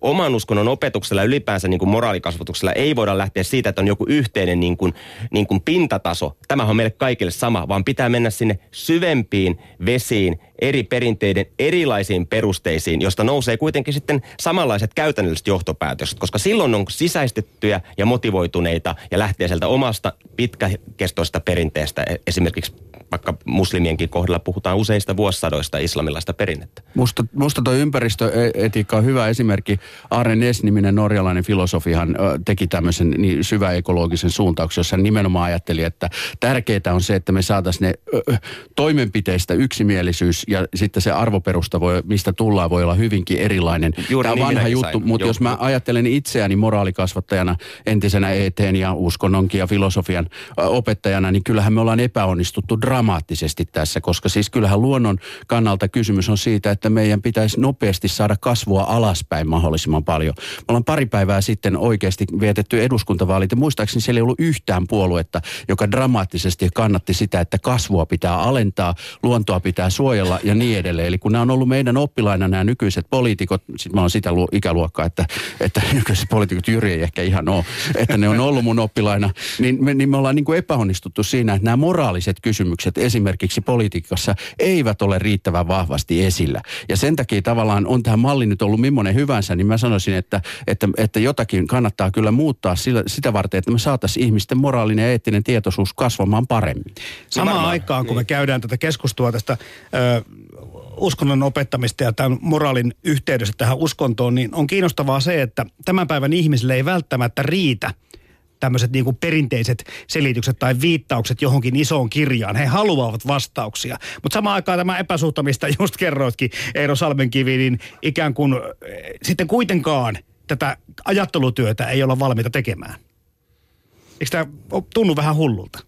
oman uskonnon opetuksella ylipäänsä niin kuin moraalikasvatuksella ei voida lähteä siitä, että on joku yhteinen niin kuin, niin kuin pintataso. Tämä on meille kaikille sama, vaan pitää mennä sinne syvempiin vesiin, eri perinteiden erilaisiin perusteisiin, josta nousee kuitenkin sitten samanlaiset käytännölliset johtopäätökset, koska silloin on sisäistettyjä ja motivoituneita ja lähtee sieltä omasta pitkäkestoista perinteestä, e- esimerkiksi vaikka muslimienkin kohdalla puhutaan useista vuosisadoista islamilaista perinnettä. Musta, musta toi ympäristöetiikka on hyvä esimerkki. Arne Ness-niminen norjalainen filosofihan teki tämmöisen niin syvä ekologisen suuntauksen, jossa hän nimenomaan ajatteli, että tärkeää on se, että me saataisiin ne ö, toimenpiteistä yksimielisyys ja sitten se arvoperusta, voi, mistä tullaan, voi olla hyvinkin erilainen. Juuri Tämä on niin vanha juttu, sain. mutta Joo. jos mä ajattelen itseäni moraalikasvattajana, entisenä eteen ja uskonnonkin ja filosofian opettajana, niin kyllähän me ollaan epäonnistuttu dramaattisesti tässä, koska siis kyllähän luonnon kannalta kysymys on siitä, että meidän pitäisi nopeasti saada kasvua alaspäin mahdollisimman paljon. Me ollaan pari päivää sitten oikeasti vietetty eduskuntavaalit ja muistaakseni siellä ei ollut yhtään puoluetta, joka dramaattisesti kannatti sitä, että kasvua pitää alentaa, luontoa pitää suojella ja niin edelleen. Eli kun nämä on ollut meidän oppilaina nämä nykyiset poliitikot, sit mä oon sitä luo, ikäluokkaa, että, että [LAUGHS] nykyiset poliitikot, Jyri ei ehkä ihan ole, että ne on ollut mun oppilaina, niin me, niin me ollaan niin kuin epäonnistuttu siinä, että nämä moraaliset kysymykset esimerkiksi politiikassa eivät ole riittävän vahvasti esillä. Ja sen takia tavallaan on tämä malli nyt ollut millainen hyvänsä, niin mä sanoisin, että, että, että jotakin kannattaa kyllä muuttaa sillä, sitä varten, että me saataisiin ihmisten moraalinen ja eettinen tietoisuus kasvamaan paremmin. Samaan varmaan, aikaan, kun me käydään tätä keskustelua tästä ö, uskonnon opettamista ja tämän moraalin yhteydessä tähän uskontoon, niin on kiinnostavaa se, että tämän päivän ihmisille ei välttämättä riitä tämmöiset niin kuin perinteiset selitykset tai viittaukset johonkin isoon kirjaan. He haluavat vastauksia. Mutta samaan aikaan tämä epäsuhta, mistä just kerroitkin, Eero Salmenkivi, niin ikään kuin eh, sitten kuitenkaan tätä ajattelutyötä ei olla valmiita tekemään. Eikö tämä tunnu vähän hullulta?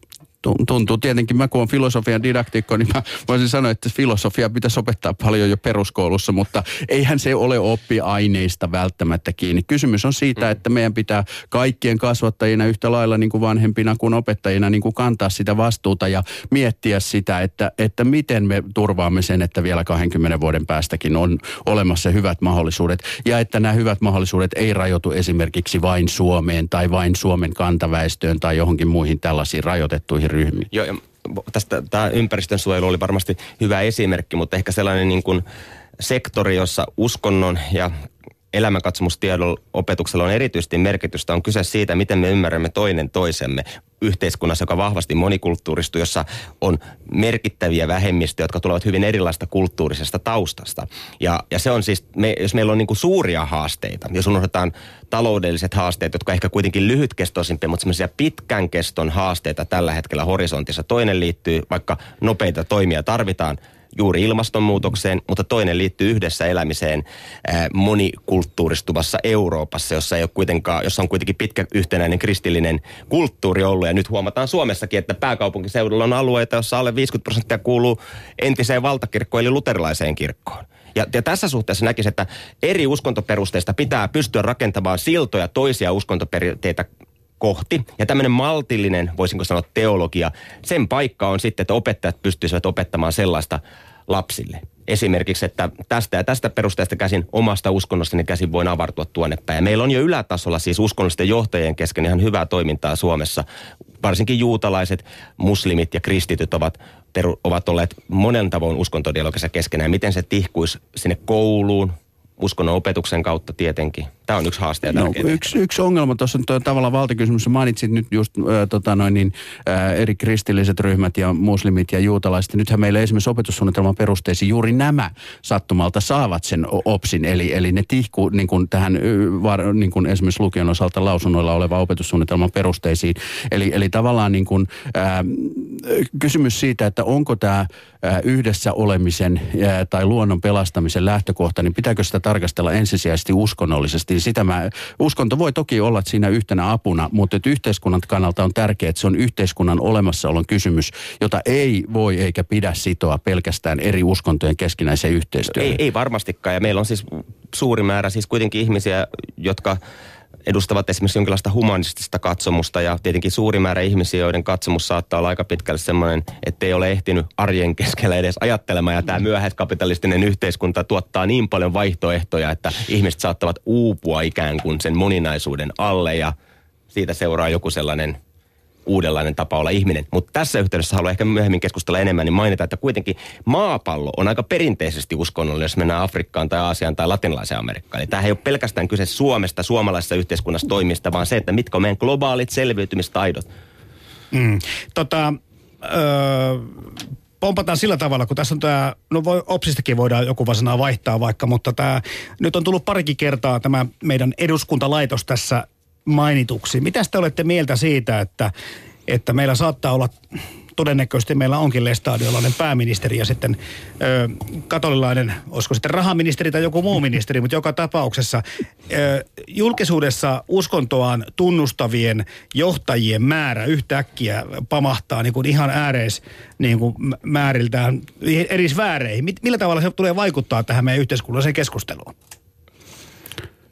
Tu- Tuntuu tietenkin, mä kun olen filosofian didaktikko, niin mä voisin sanoa, että filosofia pitäisi opettaa paljon jo peruskoulussa, mutta eihän se ole oppiaineista välttämättä kiinni. Kysymys on siitä, että meidän pitää kaikkien kasvattajina yhtä lailla niin kuin vanhempina kuin opettajina niin kuin kantaa sitä vastuuta ja miettiä sitä, että, että miten me turvaamme sen, että vielä 20 vuoden päästäkin on olemassa hyvät mahdollisuudet ja että nämä hyvät mahdollisuudet ei rajoitu esimerkiksi vain Suomeen tai vain Suomen kantaväestöön tai johonkin muihin tällaisiin rajoitettuihin ryhmiin. Joo, ja tästä tämä ympäristönsuojelu oli varmasti hyvä esimerkki, mutta ehkä sellainen niin kuin sektori, jossa uskonnon ja elämänkatsomustiedon opetuksella on erityisesti merkitystä, on kyse siitä, miten me ymmärrämme toinen toisemme yhteiskunnassa, joka vahvasti monikulttuuristuu, jossa on merkittäviä vähemmistöjä, jotka tulevat hyvin erilaista kulttuurisesta taustasta. Ja, ja se on siis, me, jos meillä on niin suuria haasteita, jos unohdetaan taloudelliset haasteet, jotka ehkä kuitenkin lyhytkestoisimpia, mutta semmoisia pitkän keston haasteita tällä hetkellä horisontissa. Toinen liittyy, vaikka nopeita toimia tarvitaan, juuri ilmastonmuutokseen, mutta toinen liittyy yhdessä elämiseen monikulttuuristuvassa Euroopassa, jossa, ei ole kuitenkaan, jossa on kuitenkin pitkä yhtenäinen kristillinen kulttuuri ollut. Ja nyt huomataan Suomessakin, että pääkaupunkiseudulla on alueita, jossa alle 50 prosenttia kuuluu entiseen valtakirkkoon eli luterilaiseen kirkkoon. Ja, ja tässä suhteessa näkisin, että eri uskontoperusteista pitää pystyä rakentamaan siltoja toisia uskontoperinteitä kohti. Ja tämmöinen maltillinen, voisinko sanoa teologia, sen paikka on sitten, että opettajat pystyisivät opettamaan sellaista lapsille. Esimerkiksi, että tästä ja tästä perusteesta käsin, omasta uskonnostani käsin voin avartua tuonne päin. Ja meillä on jo ylätasolla siis uskonnollisten johtajien kesken ihan hyvää toimintaa Suomessa. Varsinkin juutalaiset, muslimit ja kristityt ovat, peru, ovat olleet monen tavoin uskontodialogissa keskenään. Miten se tihkuisi sinne kouluun, uskonnon opetuksen kautta tietenkin. Tämä on yksi haaste ja no, yksi, yksi ongelma tuossa on tuo tavallaan valtakysymys. Mainitsit nyt just äh, tota noin, niin, äh, eri kristilliset ryhmät ja muslimit ja juutalaiset. Nythän meillä esimerkiksi opetussuunnitelman perusteisiin juuri nämä sattumalta saavat sen OPSin. Eli, eli ne tihku niin kuin tähän var, niin kuin esimerkiksi lukion osalta lausunnoilla oleva opetussuunnitelman perusteisiin. Eli, eli tavallaan niin kuin, äh, kysymys siitä, että onko tämä yhdessä olemisen tai luonnon pelastamisen lähtökohta, niin pitääkö sitä tarkastella ensisijaisesti uskonnollisesti. Sitä mä, uskonto voi toki olla siinä yhtenä apuna, mutta että yhteiskunnan kannalta on tärkeää, että se on yhteiskunnan olemassaolon kysymys, jota ei voi eikä pidä sitoa pelkästään eri uskontojen keskinäiseen yhteistyöhön. Ei, ei varmastikaan, ja meillä on siis suuri määrä siis kuitenkin ihmisiä, jotka edustavat esimerkiksi jonkinlaista humanistista katsomusta ja tietenkin suuri määrä ihmisiä, joiden katsomus saattaa olla aika pitkälle semmoinen, että ei ole ehtinyt arjen keskellä edes ajattelemaan. Ja tämä myöhäiskapitalistinen yhteiskunta tuottaa niin paljon vaihtoehtoja, että ihmiset saattavat uupua ikään kuin sen moninaisuuden alle ja siitä seuraa joku sellainen uudenlainen tapa olla ihminen. Mutta tässä yhteydessä haluan ehkä myöhemmin keskustella enemmän, niin mainita, että kuitenkin maapallo on aika perinteisesti uskonnollinen, jos mennään Afrikkaan tai Aasiaan tai latinalaiseen Amerikkaan. Eli tämä ei ole pelkästään kyse Suomesta, suomalaisessa yhteiskunnassa toimista, vaan se, että mitkä on meidän globaalit selviytymistaidot. Mm. Tota, öö, pompataan sillä tavalla, kun tässä on tämä, no voi, Opsistakin voidaan joku sanaa vaihtaa vaikka, mutta tämä, nyt on tullut parikin kertaa tämä meidän eduskuntalaitos tässä mainituksi. Mitä te olette mieltä siitä, että, että meillä saattaa olla todennäköisesti meillä onkin lestadiolainen pääministeri ja sitten ö, katolilainen, olisiko sitten rahaministeri tai joku muu ministeri, mutta joka tapauksessa ö, julkisuudessa uskontoaan tunnustavien johtajien määrä yhtäkkiä pamahtaa niin kuin ihan ääreis niin kuin määriltään eri vääreihin. Millä tavalla se tulee vaikuttaa tähän meidän yhteiskunnalliseen keskusteluun?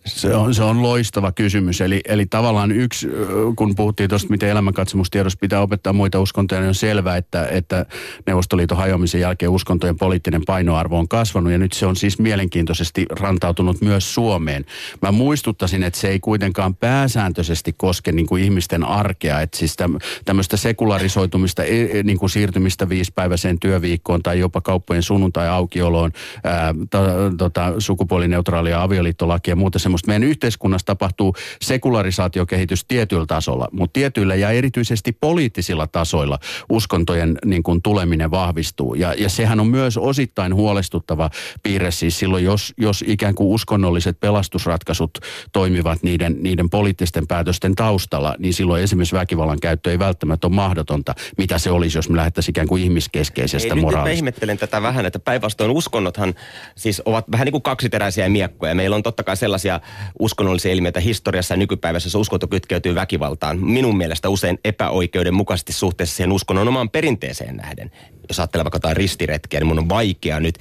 Se on, se on loistava kysymys. Eli, eli tavallaan yksi, kun puhuttiin tuosta, miten elämänkatsomustiedossa pitää opettaa muita uskontoja, niin on selvää, että, että Neuvostoliiton hajoamisen jälkeen uskontojen poliittinen painoarvo on kasvanut ja nyt se on siis mielenkiintoisesti rantautunut myös Suomeen. Mä muistuttaisin, että se ei kuitenkaan pääsääntöisesti koske niin kuin ihmisten arkea, että siis tämmöistä sekularisoitumista, e, e, niin kuin siirtymistä viisipäiväiseen työviikkoon tai jopa kauppojen sunnuntai-aukioloon, ää, to, tota, sukupuolineutraalia avioliittolakia ja muuta semmoista semmoista. Meidän yhteiskunnassa tapahtuu sekularisaatiokehitys tietyllä tasolla, mutta tietyillä ja erityisesti poliittisilla tasoilla uskontojen niin kuin, tuleminen vahvistuu. Ja, ja sehän on myös osittain huolestuttava piirre siis silloin, jos, jos ikään kuin uskonnolliset pelastusratkaisut toimivat niiden, niiden poliittisten päätösten taustalla, niin silloin esimerkiksi väkivallan käyttö ei välttämättä ole mahdotonta, mitä se olisi, jos me lähdettäisiin ikään kuin ihmiskeskeisestä ei, moraalista. Nyt mä ihmettelen tätä vähän, että päinvastoin uskonnothan siis ovat vähän niin kuin kaksiteräisiä miekkoja. Meillä on totta kai sellaisia uskonnollisia ilmiöitä historiassa ja nykypäivässä, jossa uskonto kytkeytyy väkivaltaan. Minun mielestä usein epäoikeudenmukaisesti suhteessa siihen uskonnon omaan perinteeseen nähden. Jos ajattelee vaikka jotain ristiretkiä, niin mun on vaikea nyt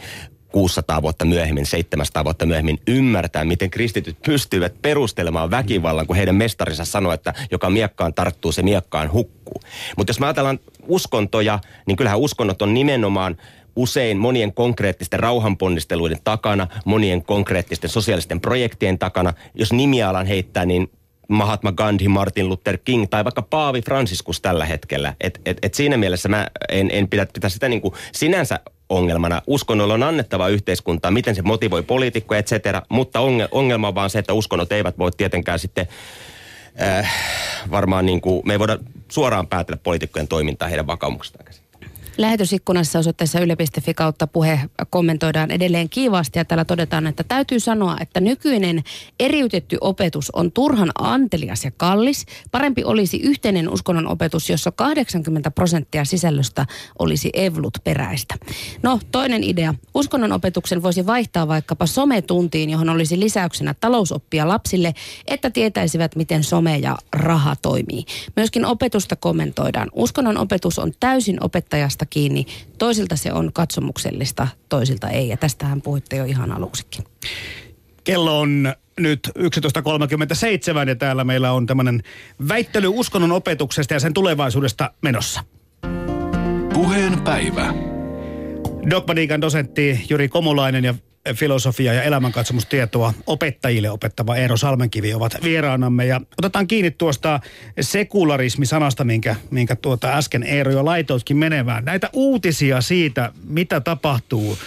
600 vuotta myöhemmin, 700 vuotta myöhemmin ymmärtää, miten kristityt pystyvät perustelemaan väkivallan, kun heidän mestarinsa sanoi, että joka miekkaan tarttuu, se miekkaan hukkuu. Mutta jos me ajatellaan uskontoja, niin kyllähän uskonnot on nimenomaan usein monien konkreettisten rauhanponnisteluiden takana, monien konkreettisten sosiaalisten projektien takana. Jos nimialan heittää, niin Mahatma Gandhi, Martin Luther King tai vaikka Paavi Franciscus tällä hetkellä. Et, et, et siinä mielessä mä en, en pidä, pidä sitä niin kuin sinänsä ongelmana. Uskonnolla on annettava yhteiskuntaa, miten se motivoi poliitikkoja, et cetera. Mutta ongelma on vaan se, että uskonnot eivät voi tietenkään sitten äh, varmaan niin kuin, me ei voida suoraan päätellä poliitikkojen toimintaa heidän vakaumuksestaan käsin. Lähetysikkunassa osoitteessa yle.fi kautta puhe kommentoidaan edelleen kiivaasti ja täällä todetaan, että täytyy sanoa, että nykyinen eriytetty opetus on turhan antelias ja kallis. Parempi olisi yhteinen uskonnon opetus, jossa 80 prosenttia sisällöstä olisi evlut peräistä. No, toinen idea. Uskonnon opetuksen voisi vaihtaa vaikkapa sometuntiin, johon olisi lisäyksenä talousoppia lapsille, että tietäisivät, miten some ja raha toimii. Myöskin opetusta kommentoidaan. Uskonnon opetus on täysin opettajasta toisilta kiinni. Toisilta se on katsomuksellista, toisilta ei. Ja tästähän puhuitte jo ihan aluksikin. Kello on nyt 11.37 ja täällä meillä on tämmöinen väittely uskonnon opetuksesta ja sen tulevaisuudesta menossa. Puheen päivä. Dogmatiikan dosentti Juri Komulainen ja filosofia- ja elämänkatsomustietoa opettajille opettava Eero Salmenkivi ovat vieraanamme. Ja otetaan kiinni tuosta sekularismi-sanasta, minkä, minkä tuota äsken Eero jo laitoitkin menevään. Näitä uutisia siitä, mitä tapahtuu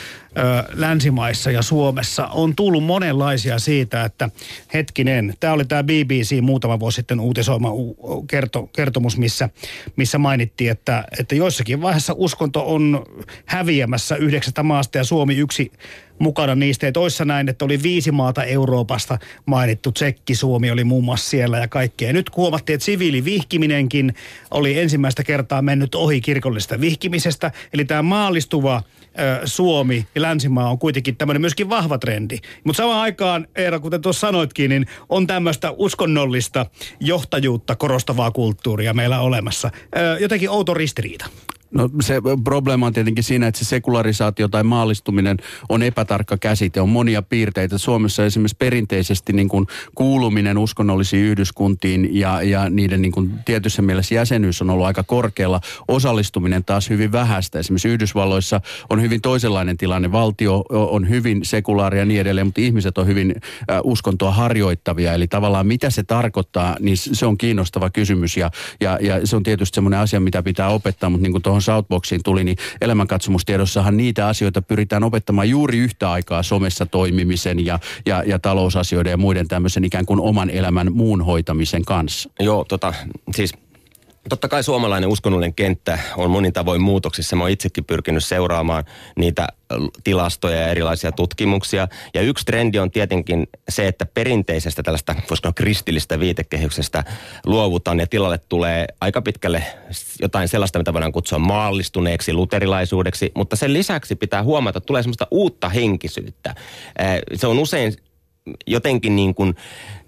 länsimaissa ja Suomessa on tullut monenlaisia siitä, että hetkinen, tämä oli tämä BBC muutama vuosi sitten uutisoima kerto, kertomus, missä, missä mainittiin, että, että joissakin vaiheessa uskonto on häviämässä yhdeksästä maasta ja Suomi yksi mukana niistä. Ja toissa näin, että oli viisi maata Euroopasta mainittu. Tsekki, Suomi oli muun muassa siellä ja kaikkea. Nyt huomattiin, että siviilivihkiminenkin oli ensimmäistä kertaa mennyt ohi kirkollisesta vihkimisestä. Eli tämä maallistuva Suomi ja länsimaa on kuitenkin tämmöinen myöskin vahva trendi. Mutta samaan aikaan, Eera, kuten tuossa sanoitkin, niin on tämmöistä uskonnollista johtajuutta korostavaa kulttuuria meillä olemassa. Jotenkin outo ristiriita. No se probleema on tietenkin siinä, että se sekularisaatio tai maallistuminen on epätarkka käsite. On monia piirteitä. Suomessa esimerkiksi perinteisesti niin kuin kuuluminen uskonnollisiin yhdyskuntiin ja, ja niiden niin kuin tietyssä mielessä jäsenyys on ollut aika korkealla. Osallistuminen taas hyvin vähäistä. Esimerkiksi Yhdysvalloissa on hyvin toisenlainen tilanne. Valtio on hyvin sekulaaria ja niin edelleen, mutta ihmiset on hyvin äh, uskontoa harjoittavia. Eli tavallaan mitä se tarkoittaa, niin se on kiinnostava kysymys ja, ja, ja se on tietysti semmoinen asia, mitä pitää opettaa, mutta niin kuin Southboxiin tuli, niin elämänkatsomustiedossahan niitä asioita pyritään opettamaan juuri yhtä aikaa somessa toimimisen ja, ja, ja talousasioiden ja muiden tämmöisen ikään kuin oman elämän muun hoitamisen kanssa. Joo, tota, siis Totta kai suomalainen uskonnollinen kenttä on monin tavoin muutoksissa. Mä oon itsekin pyrkinyt seuraamaan niitä tilastoja ja erilaisia tutkimuksia. Ja yksi trendi on tietenkin se, että perinteisestä tällaista, voisiko kristillistä viitekehyksestä luovutaan ja tilalle tulee aika pitkälle jotain sellaista, mitä voidaan kutsua maallistuneeksi, luterilaisuudeksi. Mutta sen lisäksi pitää huomata, että tulee semmoista uutta henkisyyttä. Se on usein jotenkin niin kuin,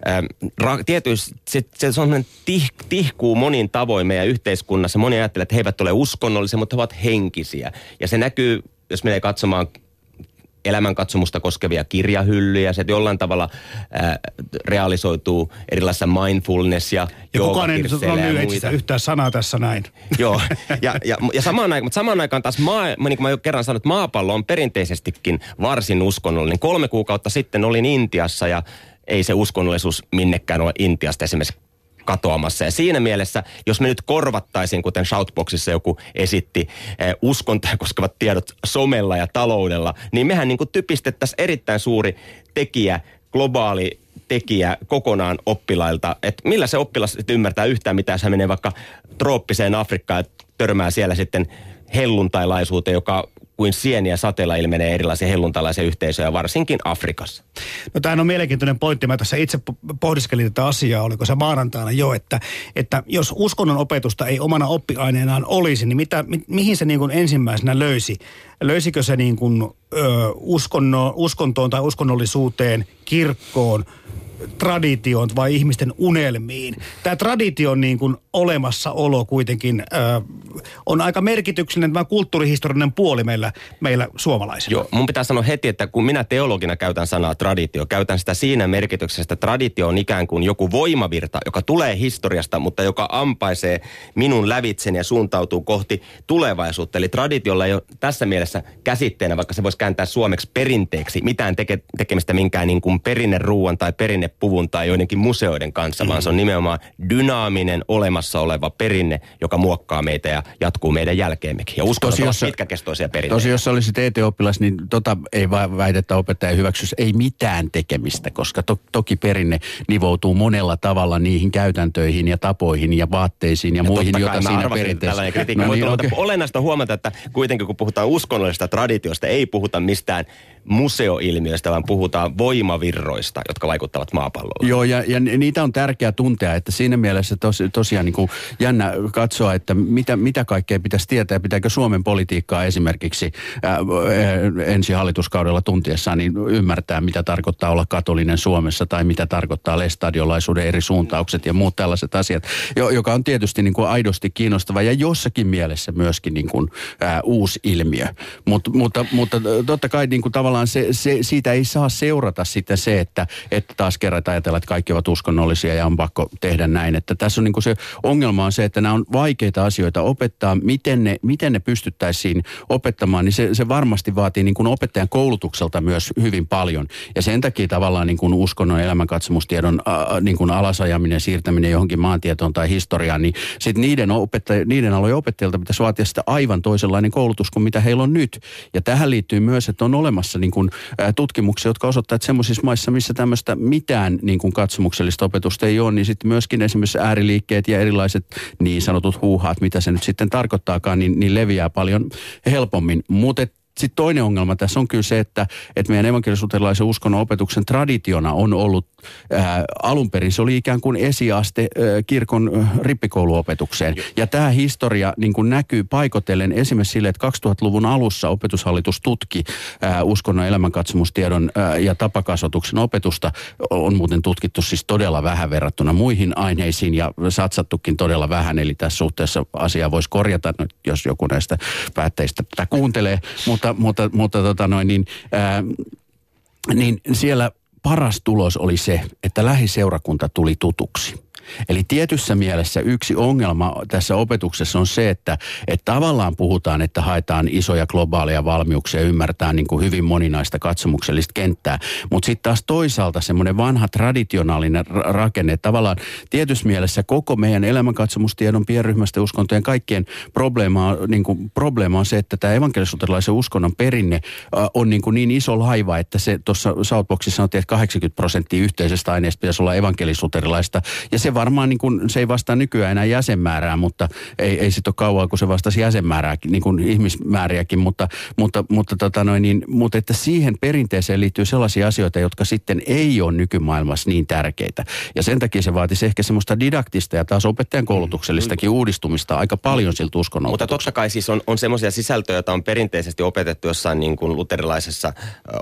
äh, ra, tietysti se, se tih, tihkuu monin tavoin meidän yhteiskunnassa. Moni ajattelee, että he eivät ole uskonnollisia, mutta he ovat henkisiä. Ja se näkyy, jos menee katsomaan elämänkatsomusta koskevia kirjahyllyjä. Se jollain tavalla äh, realisoituu erilaisissa mindfulness ja Ja kukaan ei nyt yhtään sanaa tässä näin. [LAUGHS] Joo, [LAUGHS] ja, ja, ja samaan, aikaan, mutta samaan aikaan taas, maa, niin kuin mä jo kerran sanoin, että maapallo on perinteisestikin varsin uskonnollinen. Kolme kuukautta sitten olin Intiassa ja ei se uskonnollisuus minnekään ole Intiasta esimerkiksi katoamassa. Ja siinä mielessä, jos me nyt korvattaisiin, kuten Shoutboxissa joku esitti, eh, uskontoja koskevat tiedot somella ja taloudella, niin mehän niin kuin typistettäisiin erittäin suuri tekijä, globaali tekijä kokonaan oppilailta, että millä se oppilas ymmärtää yhtään mitä, jos hän menee vaikka trooppiseen Afrikkaan ja törmää siellä sitten helluntailaisuuteen, joka kuin sieniä sateella ilmenee erilaisia helluntalaisia yhteisöjä, varsinkin Afrikassa. No tämä on mielenkiintoinen pointti. Mä tässä itse pohdiskelin tätä asiaa, oliko se maanantaina jo, että, että jos uskonnon opetusta ei omana oppiaineenaan olisi, niin mitä, mi, mihin se niin kuin ensimmäisenä löysi? Löysikö se niin kuin, ö, uskonno, uskontoon tai uskonnollisuuteen, kirkkoon, traditioon vai ihmisten unelmiin. Tämä tradition niin kuin olemassaolo kuitenkin ö, on aika merkityksellinen tämä kulttuurihistorinen puoli meillä, meillä suomalaisilla. Joo, mun pitää sanoa heti, että kun minä teologina käytän sanaa traditio, käytän sitä siinä merkityksessä, että traditio on ikään kuin joku voimavirta, joka tulee historiasta, mutta joka ampaisee minun lävitseni ja suuntautuu kohti tulevaisuutta. Eli traditiolla ei ole tässä mielessä käsitteenä, vaikka se voisi kääntää suomeksi perinteeksi, mitään teke, tekemistä minkään niin kuin perinneruuan tai perinnepuvun tai joidenkin museoiden kanssa, mm. vaan se on nimenomaan dynaaminen olemassa oleva perinne, joka muokkaa meitä ja jatkuu meidän jälkeemmekin. Ja uskon, että jos, pitkäkestoisia perinteitä. Tosi, jos olisit ET-oppilas, niin tota ei vaan väitettä opettaja hyväksys, ei mitään tekemistä, koska to, toki perinne nivoutuu monella tavalla niihin käytäntöihin ja tapoihin ja vaatteisiin ja, ja muihin, joita siinä perinteessä... No, niin, okay. Olennaista huomata, että kuitenkin kun puhutaan uskonnollisesta traditiosta, ei puhuta mistään museoilmiöistä, vaan puhutaan voimavirroista, jotka vaikuttavat maapalloon. Joo, ja, ja niitä on tärkeää tuntea, että siinä mielessä tos, tosiaan niin kuin jännä katsoa, että mitä, mitä kaikkea pitäisi tietää, ja pitääkö Suomen politiikkaa esimerkiksi ää, ensi hallituskaudella tuntiessaan niin ymmärtää, mitä tarkoittaa olla katolinen Suomessa, tai mitä tarkoittaa lestadiolaisuuden eri suuntaukset ja muut tällaiset asiat, joka on tietysti niin kuin aidosti kiinnostava ja jossakin mielessä myöskin niin kuin, ää, uusi ilmiö. Mut, mutta, mutta totta kai niin kuin tavallaan se, se, siitä ei saa seurata sitten se, että, että taas kerran että ajatellaan, että kaikki ovat uskonnollisia ja on pakko tehdä näin. Että tässä on niin kuin se ongelma on se, että nämä on vaikeita asioita opettaa. Miten ne, miten ne pystyttäisiin opettamaan, niin se, se varmasti vaatii niin kuin opettajan koulutukselta myös hyvin paljon. Ja sen takia tavallaan niin kuin uskonnon elämänkatsomustiedon ää, niin kuin alasajaminen, siirtäminen johonkin maantietoon tai historiaan, niin sitten niiden, opettaja, niiden alojen opettajilta pitäisi vaatia sitä aivan toisenlainen koulutus kuin mitä heillä on nyt. Ja tähän liittyy myös, että on olemassa niin kuin, ää, tutkimuksia, jotka osoittavat, että semmoisissa maissa, missä tämmöistä mitään niin kuin katsomuksellista opetusta ei ole, niin sitten myöskin esimerkiksi ääriliikkeet ja erilaiset niin sanotut huuhaat, mitä se nyt sitten tarkoittaakaan, niin, niin leviää paljon helpommin. Mutta sitten toinen ongelma tässä on kyllä se, että, että meidän evankelisuterilaisen uskonnon opetuksen traditiona on ollut ää, alun perin, se oli ikään kuin esiaste kirkon ää, rippikouluopetukseen. Ja tämä historia niin kuin näkyy paikotellen esimerkiksi sille, että 2000-luvun alussa opetushallitus tutki ää, uskonnon elämänkatsomustiedon ja tapakasvatuksen opetusta. On muuten tutkittu siis todella vähän verrattuna muihin aineisiin ja satsattukin todella vähän. Eli tässä suhteessa asiaa voisi korjata, jos joku näistä päättäjistä tätä kuuntelee. Mutta mutta, mutta tota noin, niin, ää, niin siellä paras tulos oli se, että lähiseurakunta tuli tutuksi. Eli tietyssä mielessä yksi ongelma tässä opetuksessa on se, että, että tavallaan puhutaan, että haetaan isoja globaaleja valmiuksia ymmärtää niin kuin hyvin moninaista katsomuksellista kenttää. Mutta sitten taas toisaalta semmoinen vanha traditionaalinen rakenne, että tavallaan tietyssä mielessä koko meidän elämänkatsomustiedon pienryhmästä uskontojen kaikkien probleema, niin kuin, probleema on se, että tämä evankelisuterilaisen uskonnon perinne on niin, kuin niin iso laiva, että se tuossa Southboxissa sanottiin, että 80 prosenttia yhteisestä aineesta pitäisi olla evankelisuterilaista. Ja se varmaan niin kuin, se ei vastaa nykyään enää jäsenmäärää, mutta ei, ei sitten ole kauan, kun se vastasi jäsenmäärää, niin kuin ihmismääriäkin, mutta, mutta, mutta, tota noin, niin, mutta että siihen perinteeseen liittyy sellaisia asioita, jotka sitten ei ole nykymaailmassa niin tärkeitä. Ja sen takia se vaatisi ehkä semmoista didaktista ja taas opettajan koulutuksellistakin uudistumista aika paljon siltä uskonnon Mutta totta kai siis on, on semmoisia sisältöjä, joita on perinteisesti opetettu jossain niin kuin luterilaisessa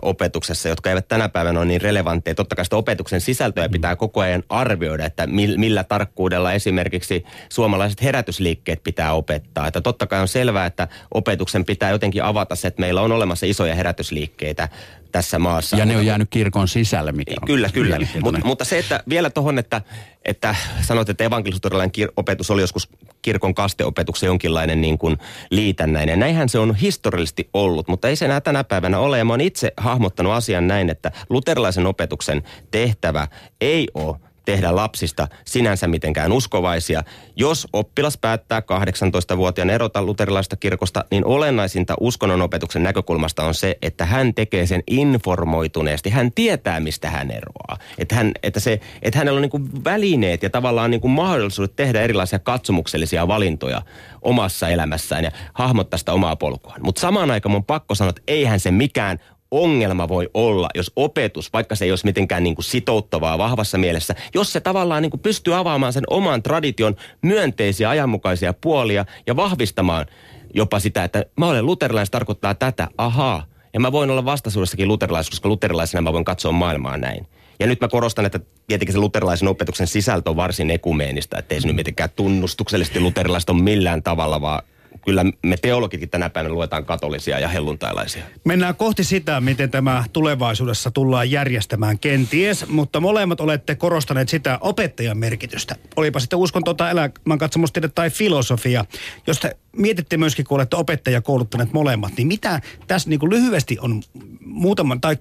opetuksessa, jotka eivät tänä päivänä ole niin relevantteja. Totta kai sitä opetuksen sisältöä pitää koko ajan arvioida, että mil, millä tarkkuudella esimerkiksi suomalaiset herätysliikkeet pitää opettaa. Että totta kai on selvää, että opetuksen pitää jotenkin avata se, että meillä on olemassa isoja herätysliikkeitä tässä maassa. Ja ne on jäänyt kirkon sisälle, mikä on Kyllä, kyllä. Mut, mutta se, että vielä tuohon, että, että sanoit, että evankelisutorilainen kir- opetus oli joskus kirkon kasteopetuksen jonkinlainen niin kuin liitännäinen. Näinhän se on historiallisesti ollut, mutta ei se enää tänä päivänä ole. Ja mä oon itse hahmottanut asian näin, että luterilaisen opetuksen tehtävä ei ole tehdä lapsista sinänsä mitenkään uskovaisia. Jos oppilas päättää 18-vuotiaan erota luterilaista kirkosta, niin olennaisinta uskonnonopetuksen näkökulmasta on se, että hän tekee sen informoituneesti. Hän tietää, mistä hän eroaa. Että, hän, että, se, että hänellä on niin välineet ja tavallaan niin mahdollisuudet tehdä erilaisia katsomuksellisia valintoja omassa elämässään ja hahmottaa sitä omaa polkuaan. Mutta samaan aikaan mun pakko sanoa, että eihän se mikään ongelma voi olla, jos opetus, vaikka se ei olisi mitenkään niin kuin sitouttavaa vahvassa mielessä, jos se tavallaan niin kuin pystyy avaamaan sen oman tradition myönteisiä ajanmukaisia puolia ja vahvistamaan jopa sitä, että mä olen luterilainen, tarkoittaa tätä, ahaa. Ja mä voin olla vastaisuudessakin luterilainen, koska luterilaisena mä voin katsoa maailmaa näin. Ja nyt mä korostan, että tietenkin se luterilaisen opetuksen sisältö on varsin ekumeenista, että ei se nyt mitenkään tunnustuksellisesti luterilaista on millään tavalla, vaan kyllä me teologitkin tänä päivänä luetaan katolisia ja helluntailaisia. Mennään kohti sitä, miten tämä tulevaisuudessa tullaan järjestämään kenties, mutta molemmat olette korostaneet sitä opettajan merkitystä. Olipa sitten uskonto tai elämänkatsomustiede tai filosofia. Jos te mietitte myöskin, kun olette opettaja kouluttaneet molemmat, niin mitä tässä niin kuin lyhyesti on muutaman tai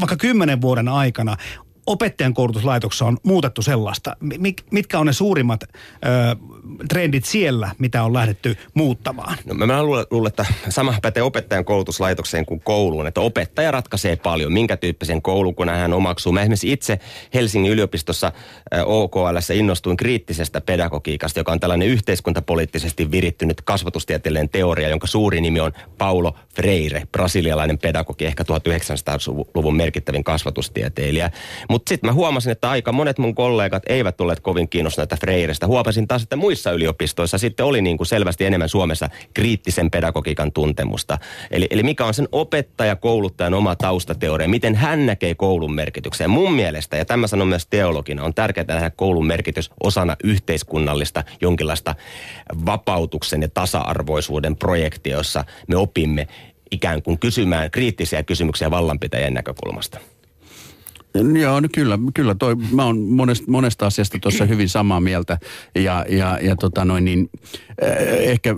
vaikka kymmenen vuoden aikana opettajan koulutuslaitoksessa on muutettu sellaista? Mitkä on ne suurimmat ö, trendit siellä, mitä on lähdetty muuttamaan? No mä luulen, luulen, että sama pätee opettajan koulutuslaitokseen kuin kouluun, että opettaja ratkaisee paljon, minkä tyyppisen koulun, kun hän omaksuu. Mä esimerkiksi itse Helsingin yliopistossa OKL innostuin kriittisestä pedagogiikasta, joka on tällainen yhteiskuntapoliittisesti virittynyt kasvatustieteellinen teoria, jonka suuri nimi on Paulo Freire, brasilialainen pedagogi, ehkä 1900-luvun merkittävin kasvatustieteilijä. Mutta sitten mä huomasin, että aika monet mun kollegat eivät tulleet kovin kiinnostuneita Freirestä. Huomasin taas, että muissa yliopistoissa sitten oli niin kuin selvästi enemmän Suomessa kriittisen pedagogiikan tuntemusta. Eli, eli mikä on sen opettaja, kouluttajan oma taustateoria, miten hän näkee koulun merkityksen. Mun mielestä, ja tämä sanon myös teologina, on tärkeää nähdä koulun merkitys osana yhteiskunnallista jonkinlaista vapautuksen ja tasa-arvoisuuden projektia, jossa me opimme ikään kuin kysymään kriittisiä kysymyksiä vallanpitäjien näkökulmasta. Joo, no kyllä, kyllä toi, mä oon monesta, monesta asiasta tuossa hyvin samaa mieltä. Ja, ja, ja tota noin niin, eh, ehkä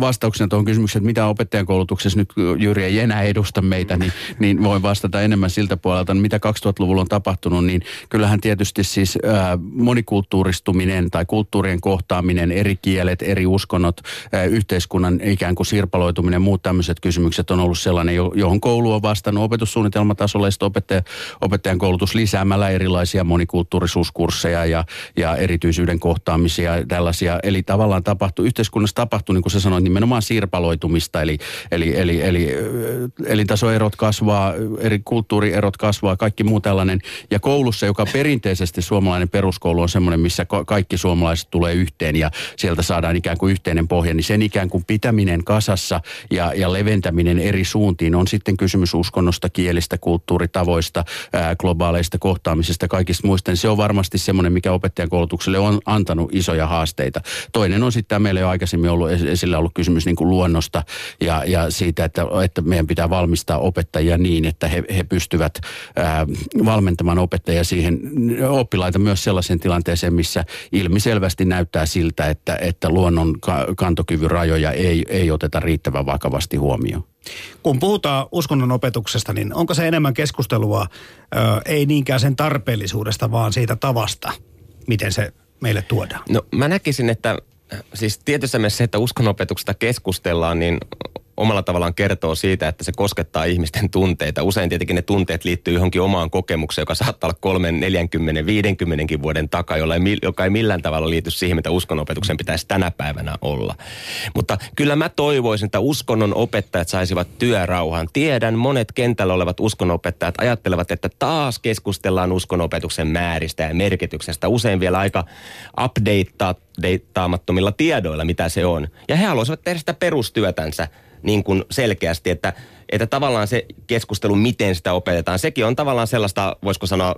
vastauksena tuohon kysymykseen, että mitä opettajan koulutuksessa nyt Jyri ei enää edusta meitä, niin, niin voin vastata enemmän siltä puolelta, mitä 2000-luvulla on tapahtunut, niin kyllähän tietysti siis ää, monikulttuuristuminen tai kulttuurien kohtaaminen, eri kielet, eri uskonnot, ää, yhteiskunnan ikään kuin sirpaloituminen, muut tämmöiset kysymykset on ollut sellainen, johon koulu on vastannut opetussuunnitelmatasolla ja opettaja, opettajan koulutus lisäämällä erilaisia monikulttuurisuuskursseja ja, ja erityisyyden kohtaamisia ja tällaisia. Eli tavallaan tapahtuu, yhteiskunnassa tapahtuu, niin kuin sä sanoit, nimenomaan sirpaloitumista, eli, eli, eli, eli elintasoerot kasvaa, eri kulttuurierot kasvaa, kaikki muu tällainen. Ja koulussa, joka perinteisesti suomalainen peruskoulu on semmoinen, missä kaikki suomalaiset tulee yhteen ja sieltä saadaan ikään kuin yhteinen pohja, niin sen ikään kuin pitäminen kasassa ja, ja leventäminen eri suuntiin on sitten kysymys uskonnosta, kielistä, kulttuuritavoista, ää, globaaleista kohtaamisesta, kaikista muista. Niin se on varmasti semmoinen, mikä opettajan koulutukselle on antanut isoja haasteita. Toinen on sitten meillä jo aikaisemmin ollut esillä ollut kysymys niin kuin luonnosta ja, ja siitä, että, että meidän pitää valmistaa opettajia niin, että he, he pystyvät ää, valmentamaan opettajia siihen oppilaita myös sellaisen tilanteeseen, missä ilmiselvästi näyttää siltä, että, että luonnon kantokyvyn rajoja ei, ei oteta riittävän vakavasti huomioon. Kun puhutaan uskonnon opetuksesta, niin onko se enemmän keskustelua, ö, ei niinkään sen tarpeellisuudesta, vaan siitä tavasta, miten se meille tuodaan? No mä näkisin, että siis tietyssä mielessä se, että uskonnonopetuksesta keskustellaan, niin omalla tavallaan kertoo siitä, että se koskettaa ihmisten tunteita. Usein tietenkin ne tunteet liittyy johonkin omaan kokemukseen, joka saattaa olla 3, 40, 50 vuoden takaa, jolla ei, joka ei millään tavalla liity siihen, mitä uskonnonopetuksen pitäisi tänä päivänä olla. Mutta kyllä mä toivoisin, että uskonnon opettajat saisivat työrauhan. Tiedän, monet kentällä olevat uskonnopettajat ajattelevat, että taas keskustellaan uskonnonopetuksen määristä ja merkityksestä. Usein vielä aika updateaamattomilla tiedoilla, mitä se on. Ja he haluaisivat tehdä sitä perustyötänsä niin kuin selkeästi, että, että tavallaan se keskustelu, miten sitä opetetaan, sekin on tavallaan sellaista, voisiko sanoa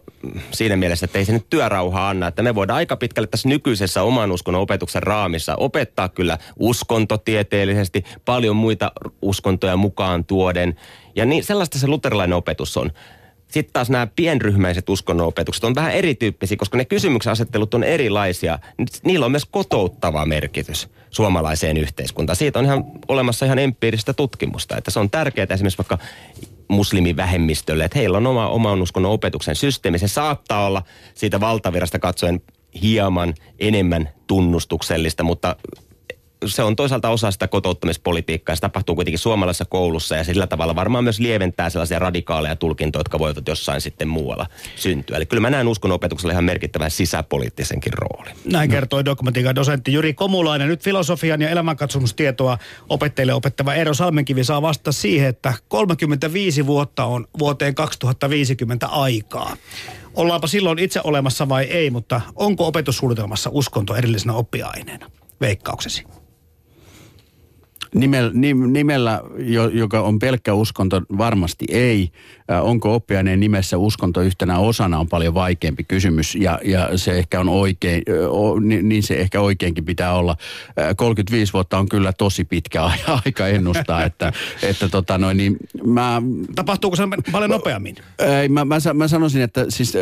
siinä mielessä, että ei se nyt työrauhaa anna, että me voidaan aika pitkälle tässä nykyisessä oman uskonnon opetuksen raamissa opettaa kyllä uskontotieteellisesti, paljon muita uskontoja mukaan tuoden, ja niin sellaista se luterilainen opetus on. Sitten taas nämä pienryhmäiset uskonnonopetukset on vähän erityyppisiä, koska ne kysymyksen asettelut on erilaisia. Niillä on myös kotouttava merkitys suomalaiseen yhteiskuntaan. Siitä on ihan olemassa ihan empiiristä tutkimusta, että se on tärkeää esimerkiksi vaikka muslimivähemmistölle, että heillä on oma oman uskonnon opetuksen systeemi. Se saattaa olla siitä valtavirasta katsoen hieman enemmän tunnustuksellista, mutta se on toisaalta osa sitä kotouttamispolitiikkaa. Se tapahtuu kuitenkin suomalaisessa koulussa ja sillä tavalla varmaan myös lieventää sellaisia radikaaleja tulkintoja, jotka voivat jossain sitten muualla syntyä. Eli kyllä mä näen opetuksella ihan merkittävän sisäpoliittisenkin rooli. Näin kertoi dokumentiikan dosentti Juri Komulainen. Nyt filosofian ja elämänkatsomustietoa opettajille opettava Eero Salmenkivi saa vastata siihen, että 35 vuotta on vuoteen 2050 aikaa. Ollaanpa silloin itse olemassa vai ei, mutta onko opetussuunnitelmassa uskonto erillisenä oppiaineena? Veikkauksesi. Nimellä, nimellä, joka on pelkkä uskonto, varmasti ei. Onko oppiaineen nimessä uskonto yhtenä osana on paljon vaikeampi kysymys ja, ja se ehkä on oikein, niin se ehkä oikeinkin pitää olla. 35 vuotta on kyllä tosi pitkä [LAUGHS] aika ennustaa, että, että tota noin, niin mä... Tapahtuuko se paljon nopeammin? Ei, mä, mä, mä sanoisin, että siis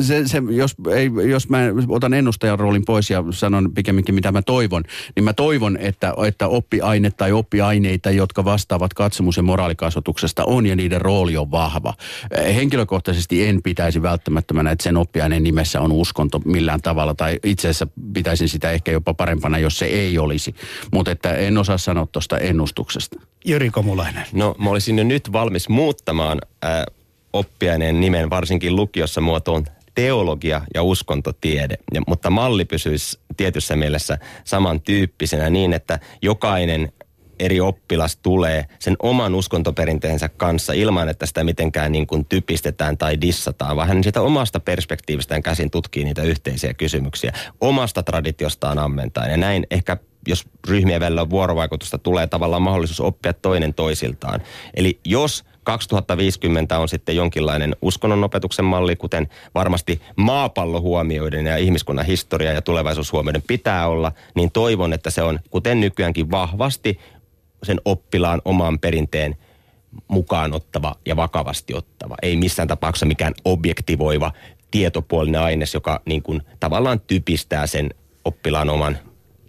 se, se, jos, ei, jos mä otan ennustajan roolin pois ja sanon pikemminkin mitä mä toivon, niin mä toivon, että, että oppiaine tai oppiaineita, jotka vastaavat katsomus- ja moraalikasvatuksesta on ja niiden rooli on vahva. Henkilökohtaisesti en pitäisi välttämättömänä, että sen oppiaineen nimessä on uskonto millään tavalla, tai itse asiassa pitäisin sitä ehkä jopa parempana, jos se ei olisi. Mutta että en osaa sanoa tuosta ennustuksesta. Jyri Komulainen. No mä olisin jo nyt valmis muuttamaan äh, oppiaineen nimen varsinkin lukiossa muotoon teologia ja uskontotiede, ja, mutta malli pysyisi tietyssä mielessä samantyyppisenä niin, että jokainen eri oppilas tulee sen oman uskontoperinteensä kanssa ilman, että sitä mitenkään niin kuin typistetään tai dissataan, vaan hän sitä omasta perspektiivistään käsin tutkii niitä yhteisiä kysymyksiä omasta traditiostaan ammentaen. Ja näin ehkä jos ryhmien välillä on vuorovaikutusta, tulee tavallaan mahdollisuus oppia toinen toisiltaan. Eli jos 2050 on sitten jonkinlainen uskonnonopetuksen malli, kuten varmasti maapallo huomioiden ja ihmiskunnan historia ja tulevaisuus huomioiden pitää olla, niin toivon, että se on, kuten nykyäänkin, vahvasti sen oppilaan oman perinteen mukaan ottava ja vakavasti ottava. Ei missään tapauksessa mikään objektivoiva tietopuolinen aines, joka niin kuin tavallaan typistää sen oppilaan oman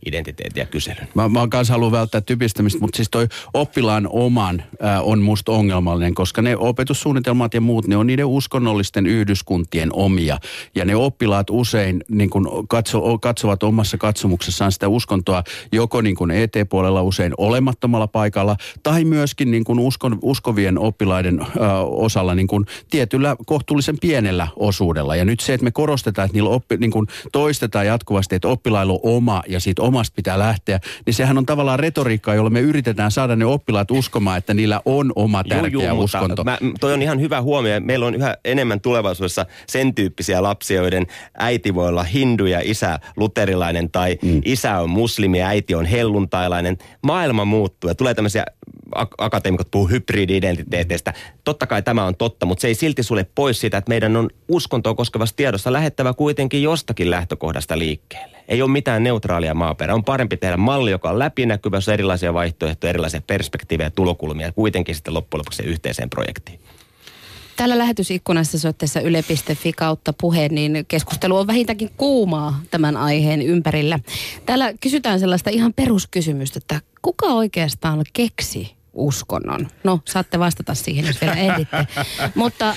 identiteetin ja kyselyn. Mä, mä kanssa haluan välttää typistämistä, mutta siis toi oppilaan oman ää, on musta ongelmallinen, koska ne opetussuunnitelmat ja muut, ne on niiden uskonnollisten yhdyskuntien omia. Ja ne oppilaat usein niin kun katso, katsovat omassa katsomuksessaan sitä uskontoa joko niin kun ET-puolella usein olemattomalla paikalla, tai myöskin niin kun uskon, uskovien oppilaiden ää, osalla niin kun tietyllä kohtuullisen pienellä osuudella. Ja nyt se, että me korostetaan, että niillä oppi, niin kun toistetaan jatkuvasti, että oppilailla on oma ja siitä omasta pitää lähteä, niin sehän on tavallaan retoriikkaa, jolla me yritetään saada ne oppilaat uskomaan, että niillä on oma tärkeä Juu, juu, uskonto. Mä, toi on ihan hyvä huomio. Meillä on yhä enemmän tulevaisuudessa sen tyyppisiä lapsia, joiden äiti voi olla hindu ja isä luterilainen tai mm. isä on muslimi ja äiti on helluntailainen. Maailma muuttuu ja tulee tämmöisiä akateemikot puhuu hybridi-identiteeteistä. Totta kai tämä on totta, mutta se ei silti sulle pois siitä, että meidän on uskontoa koskevassa tiedossa lähettävä kuitenkin jostakin lähtökohdasta liikkeelle. Ei ole mitään neutraalia maaperää. On parempi tehdä malli, joka on läpinäkyvä, jossa erilaisia vaihtoehtoja, erilaisia perspektiivejä tulokulmia kuitenkin sitten loppujen lopuksi yhteiseen projektiin. Täällä lähetysikkunassa soitteessa yle.fi kautta puhe, niin keskustelu on vähintäänkin kuumaa tämän aiheen ympärillä. Täällä kysytään sellaista ihan peruskysymystä, että kuka oikeastaan keksi uskonnon? No, saatte vastata siihen, jos vielä ehditte. [LAUGHS] Mutta äh,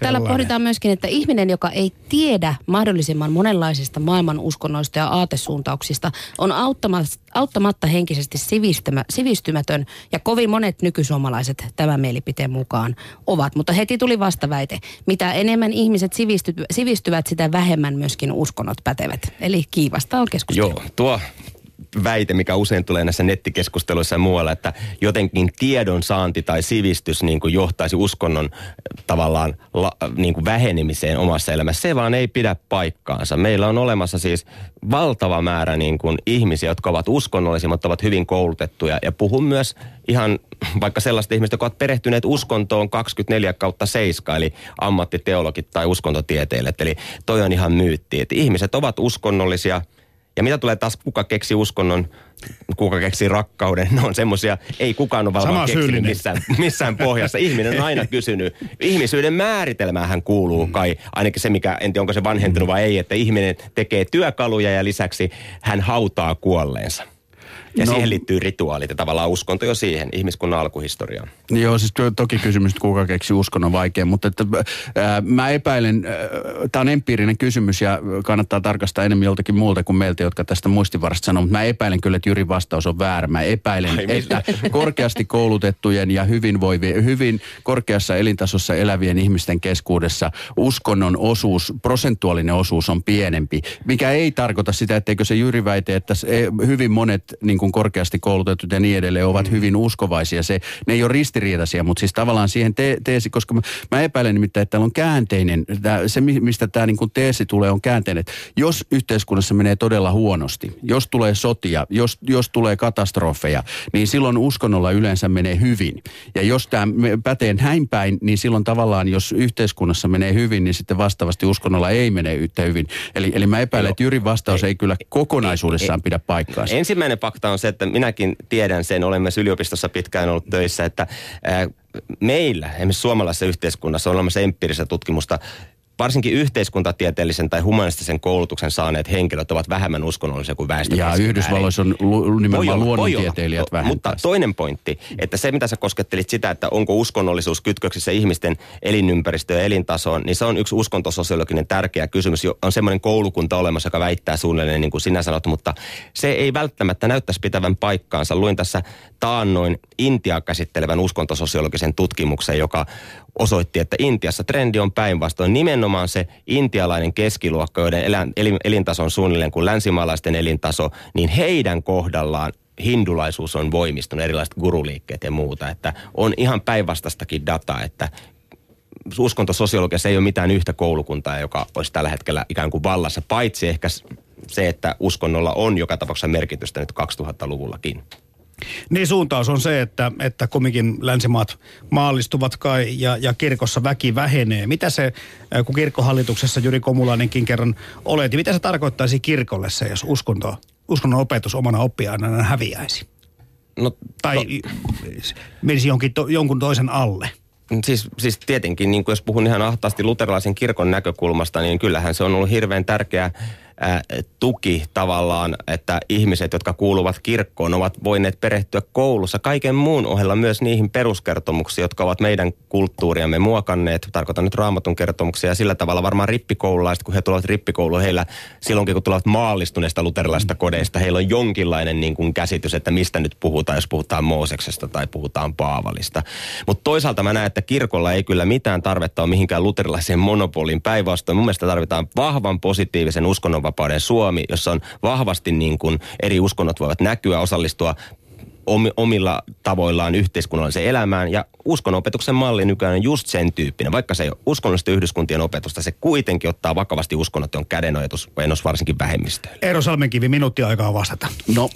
täällä pohditaan myöskin, että ihminen, joka ei tiedä mahdollisimman monenlaisista maailman uskonnoista ja aatesuuntauksista, on auttamatta, auttamatta henkisesti sivistymä, sivistymätön. Ja kovin monet nykysuomalaiset tämän mielipiteen mukaan ovat. Mutta heti tuli vastaväite. Mitä enemmän ihmiset sivisty, sivistyvät, sitä vähemmän myöskin uskonnot pätevät. Eli kiivasta on keskustelu. Joo, tuo väite, mikä usein tulee näissä nettikeskusteluissa ja muualla, että jotenkin tiedon saanti tai sivistys niin kuin johtaisi uskonnon tavallaan la, niin kuin vähenemiseen omassa elämässä. Se vaan ei pidä paikkaansa. Meillä on olemassa siis valtava määrä niin kuin ihmisiä, jotka ovat uskonnollisia, mutta ovat hyvin koulutettuja. Ja puhun myös ihan [CLEARS THROAT] vaikka sellaista ihmistä, jotka ovat perehtyneet uskontoon 24 kautta 7, eli ammattiteologit tai uskontotieteilijät. Eli toi on ihan myytti, että ihmiset ovat uskonnollisia – ja mitä tulee taas, kuka keksi uskonnon, kuka keksi rakkauden, ne on semmoisia, ei kukaan ole varmaan keksinyt missään, missään pohjassa. Ihminen on aina kysynyt. Ihmisyyden määritelmähän kuuluu kai, ainakin se mikä, en tiedä onko se vanhentunut vai ei, että ihminen tekee työkaluja ja lisäksi hän hautaa kuolleensa. Ja no, siihen liittyy rituaalit ja tavallaan uskonto jo siihen, ihmiskunnan alkuhistoriaan. Joo, siis toki kysymys, että kuka keksi uskonnon vaikea, mutta että, ää, mä epäilen, tämä on empiirinen kysymys ja kannattaa tarkastaa enemmän joltakin muulta kuin meiltä, jotka tästä muistivarasta sanoo, mutta mä epäilen kyllä, että Jyrin vastaus on väärä. Mä epäilen, Ai, että korkeasti koulutettujen ja hyvinvoivien, hyvin korkeassa elintasossa elävien ihmisten keskuudessa uskonnon osuus, prosentuaalinen osuus on pienempi, mikä ei tarkoita sitä, etteikö se Jyri väite, että hyvin monet niin kuin korkeasti koulutetut ja niin edelleen ovat mm. hyvin uskovaisia. Se, ne ei ole ristiriitaisia, mutta siis tavallaan siihen te- teesi, koska mä, mä epäilen nimittäin, että täällä on käänteinen, tää, se mistä tämä niin teesi tulee on käänteinen, että jos yhteiskunnassa menee todella huonosti, jos tulee sotia, jos, jos tulee katastrofeja, niin silloin uskonnolla yleensä menee hyvin. Ja jos tämä pätee näin päin, niin silloin tavallaan, jos yhteiskunnassa menee hyvin, niin sitten vastaavasti uskonnolla ei mene yhtä hyvin. Eli, eli mä epäilen, että Jyrin vastaus ei, ei kyllä kokonaisuudessaan ei, pidä paikkaansa. Ensimmäinen fakta on se, että minäkin tiedän sen, olen myös yliopistossa pitkään ollut töissä, että meillä, esimerkiksi suomalaisessa yhteiskunnassa on olemassa empiiristä tutkimusta varsinkin yhteiskuntatieteellisen tai humanistisen koulutuksen saaneet henkilöt ovat vähemmän uskonnollisia kuin väestö. Ja Yhdysvalloissa on lu- nimenomaan olla, luonnontieteilijät vähemmän. Mutta toinen pointti, että se mitä sä koskettelit sitä, että onko uskonnollisuus kytköksissä ihmisten elinympäristöön ja elintasoon, niin se on yksi uskontososiologinen tärkeä kysymys. On semmoinen koulukunta olemassa, joka väittää suunnilleen niin kuin sinä sanot, mutta se ei välttämättä näyttäisi pitävän paikkaansa. Luin tässä taannoin Intiaa käsittelevän uskontososiologisen tutkimuksen, joka osoitti, että Intiassa trendi on päinvastoin. Nimenomaan se intialainen keskiluokka, joiden elintaso on suunnilleen kuin länsimaalaisten elintaso, niin heidän kohdallaan hindulaisuus on voimistunut, erilaiset guruliikkeet ja muuta. Että on ihan päinvastaistakin dataa, että uskontososiologiassa ei ole mitään yhtä koulukuntaa, joka olisi tällä hetkellä ikään kuin vallassa, paitsi ehkä se, että uskonnolla on joka tapauksessa merkitystä nyt 2000-luvullakin. Niin suuntaus on se, että, että kumminkin länsimaat maallistuvat kai ja, ja kirkossa väki vähenee. Mitä se, kun kirkkohallituksessa Jyri Komulainenkin kerran oleti, mitä se tarkoittaisi kirkolle se, jos uskonto, uskonnon opetus omana oppiainena häviäisi? No, Tai to- menisi jonkin to, jonkun toisen alle? Siis, siis tietenkin, niin kuin jos puhun ihan ahtaasti luterilaisen kirkon näkökulmasta, niin kyllähän se on ollut hirveän tärkeä ää, tuki tavallaan, että ihmiset, jotka kuuluvat kirkkoon, ovat voineet perehtyä koulussa kaiken muun ohella myös niihin peruskertomuksiin, jotka ovat meidän kulttuuriamme muokanneet. Tarkoitan nyt raamatun kertomuksia ja sillä tavalla varmaan rippikoululaiset, kun he tulevat rippikouluun, heillä silloinkin kun tulevat maallistuneista luterilaisista kodeista, heillä on jonkinlainen niin kuin käsitys, että mistä nyt puhutaan, jos puhutaan Mooseksesta tai puhutaan Paavalista. Mutta toisaalta mä näen, että kirkolla ei kyllä mitään tarvetta ole mihinkään luterilaiseen monopoliin. Päinvastoin mun mielestä tarvitaan vahvan positiivisen uskonnonvapauden Suomi, jossa on vahvasti niin kuin eri uskonnot voivat näkyä, osallistua omilla tavoillaan yhteiskunnalliseen elämään. Ja uskonnonopetuksen malli nykyään on just sen tyyppinen. Vaikka se ei ole uskonnollisten yhdyskuntien opetusta, se kuitenkin ottaa vakavasti uskonnot on kädenojetus, enos varsinkin vähemmistöille. Eero Salmenkivi, minuutti aikaa vastata. No,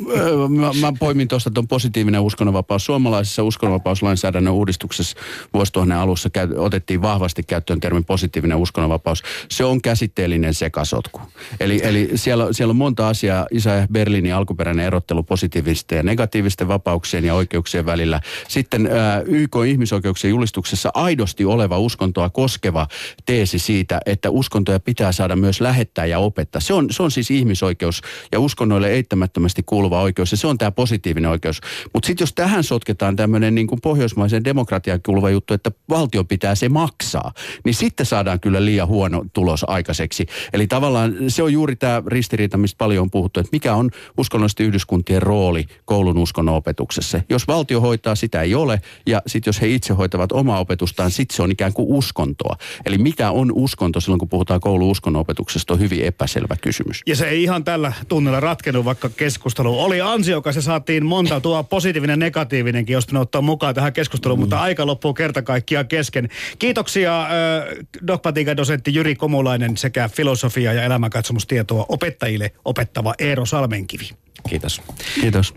mä, mä poimin tuosta tuon positiivinen uskonnonvapaus. Suomalaisessa uskonnonvapauslainsäädännön uudistuksessa vuosituhannen alussa käy, otettiin vahvasti käyttöön termi positiivinen uskonnonvapaus. Se on käsitteellinen sekasotku. Eli, eli siellä, siellä on monta asiaa. Isä Berliinin alkuperäinen erottelu positiivisten ja negatiivisten vapauksien ja oikeuksien välillä. Sitten ää, YK ihmisoikeuksien julistuksessa aidosti oleva uskontoa koskeva teesi siitä, että uskontoja pitää saada myös lähettää ja opettaa. Se on, se on siis ihmisoikeus ja uskonnoille eittämättömästi kuuluva oikeus ja se on tämä positiivinen oikeus. Mutta sitten jos tähän sotketaan tämmöinen niin kuin pohjoismaisen demokratiaan kuuluva juttu, että valtio pitää se maksaa, niin sitten saadaan kyllä liian huono tulos aikaiseksi. Eli tavallaan se on juuri tämä ristiriita, mistä paljon on puhuttu, että mikä on uskonnollisten yhdyskuntien rooli koulun uskonnon opetuksessa. Jos valtio hoitaa, sitä ei ole, ja sitten jos he itse hoitavat omaa opetustaan, sitten se on ikään kuin uskontoa. Eli mitä on uskonto silloin, kun puhutaan koulun uskonnon opetuksesta, on hyvin epäselvä kysymys. Ja se ei ihan tällä tunnilla ratkennut, vaikka keskustelu oli ansiokas ja saatiin monta tuo positiivinen negatiivinenkin, josta ne ottaa mukaan tähän keskusteluun, mm. mutta aika loppuu kerta kaikkiaan kesken. Kiitoksia äh, dogmatiikan dosentti Jyri Komulainen sekä filosofia- ja elämänkatsomustietoa opettajille opettava Eero Salmenkivi. Kiitos. Kiitos.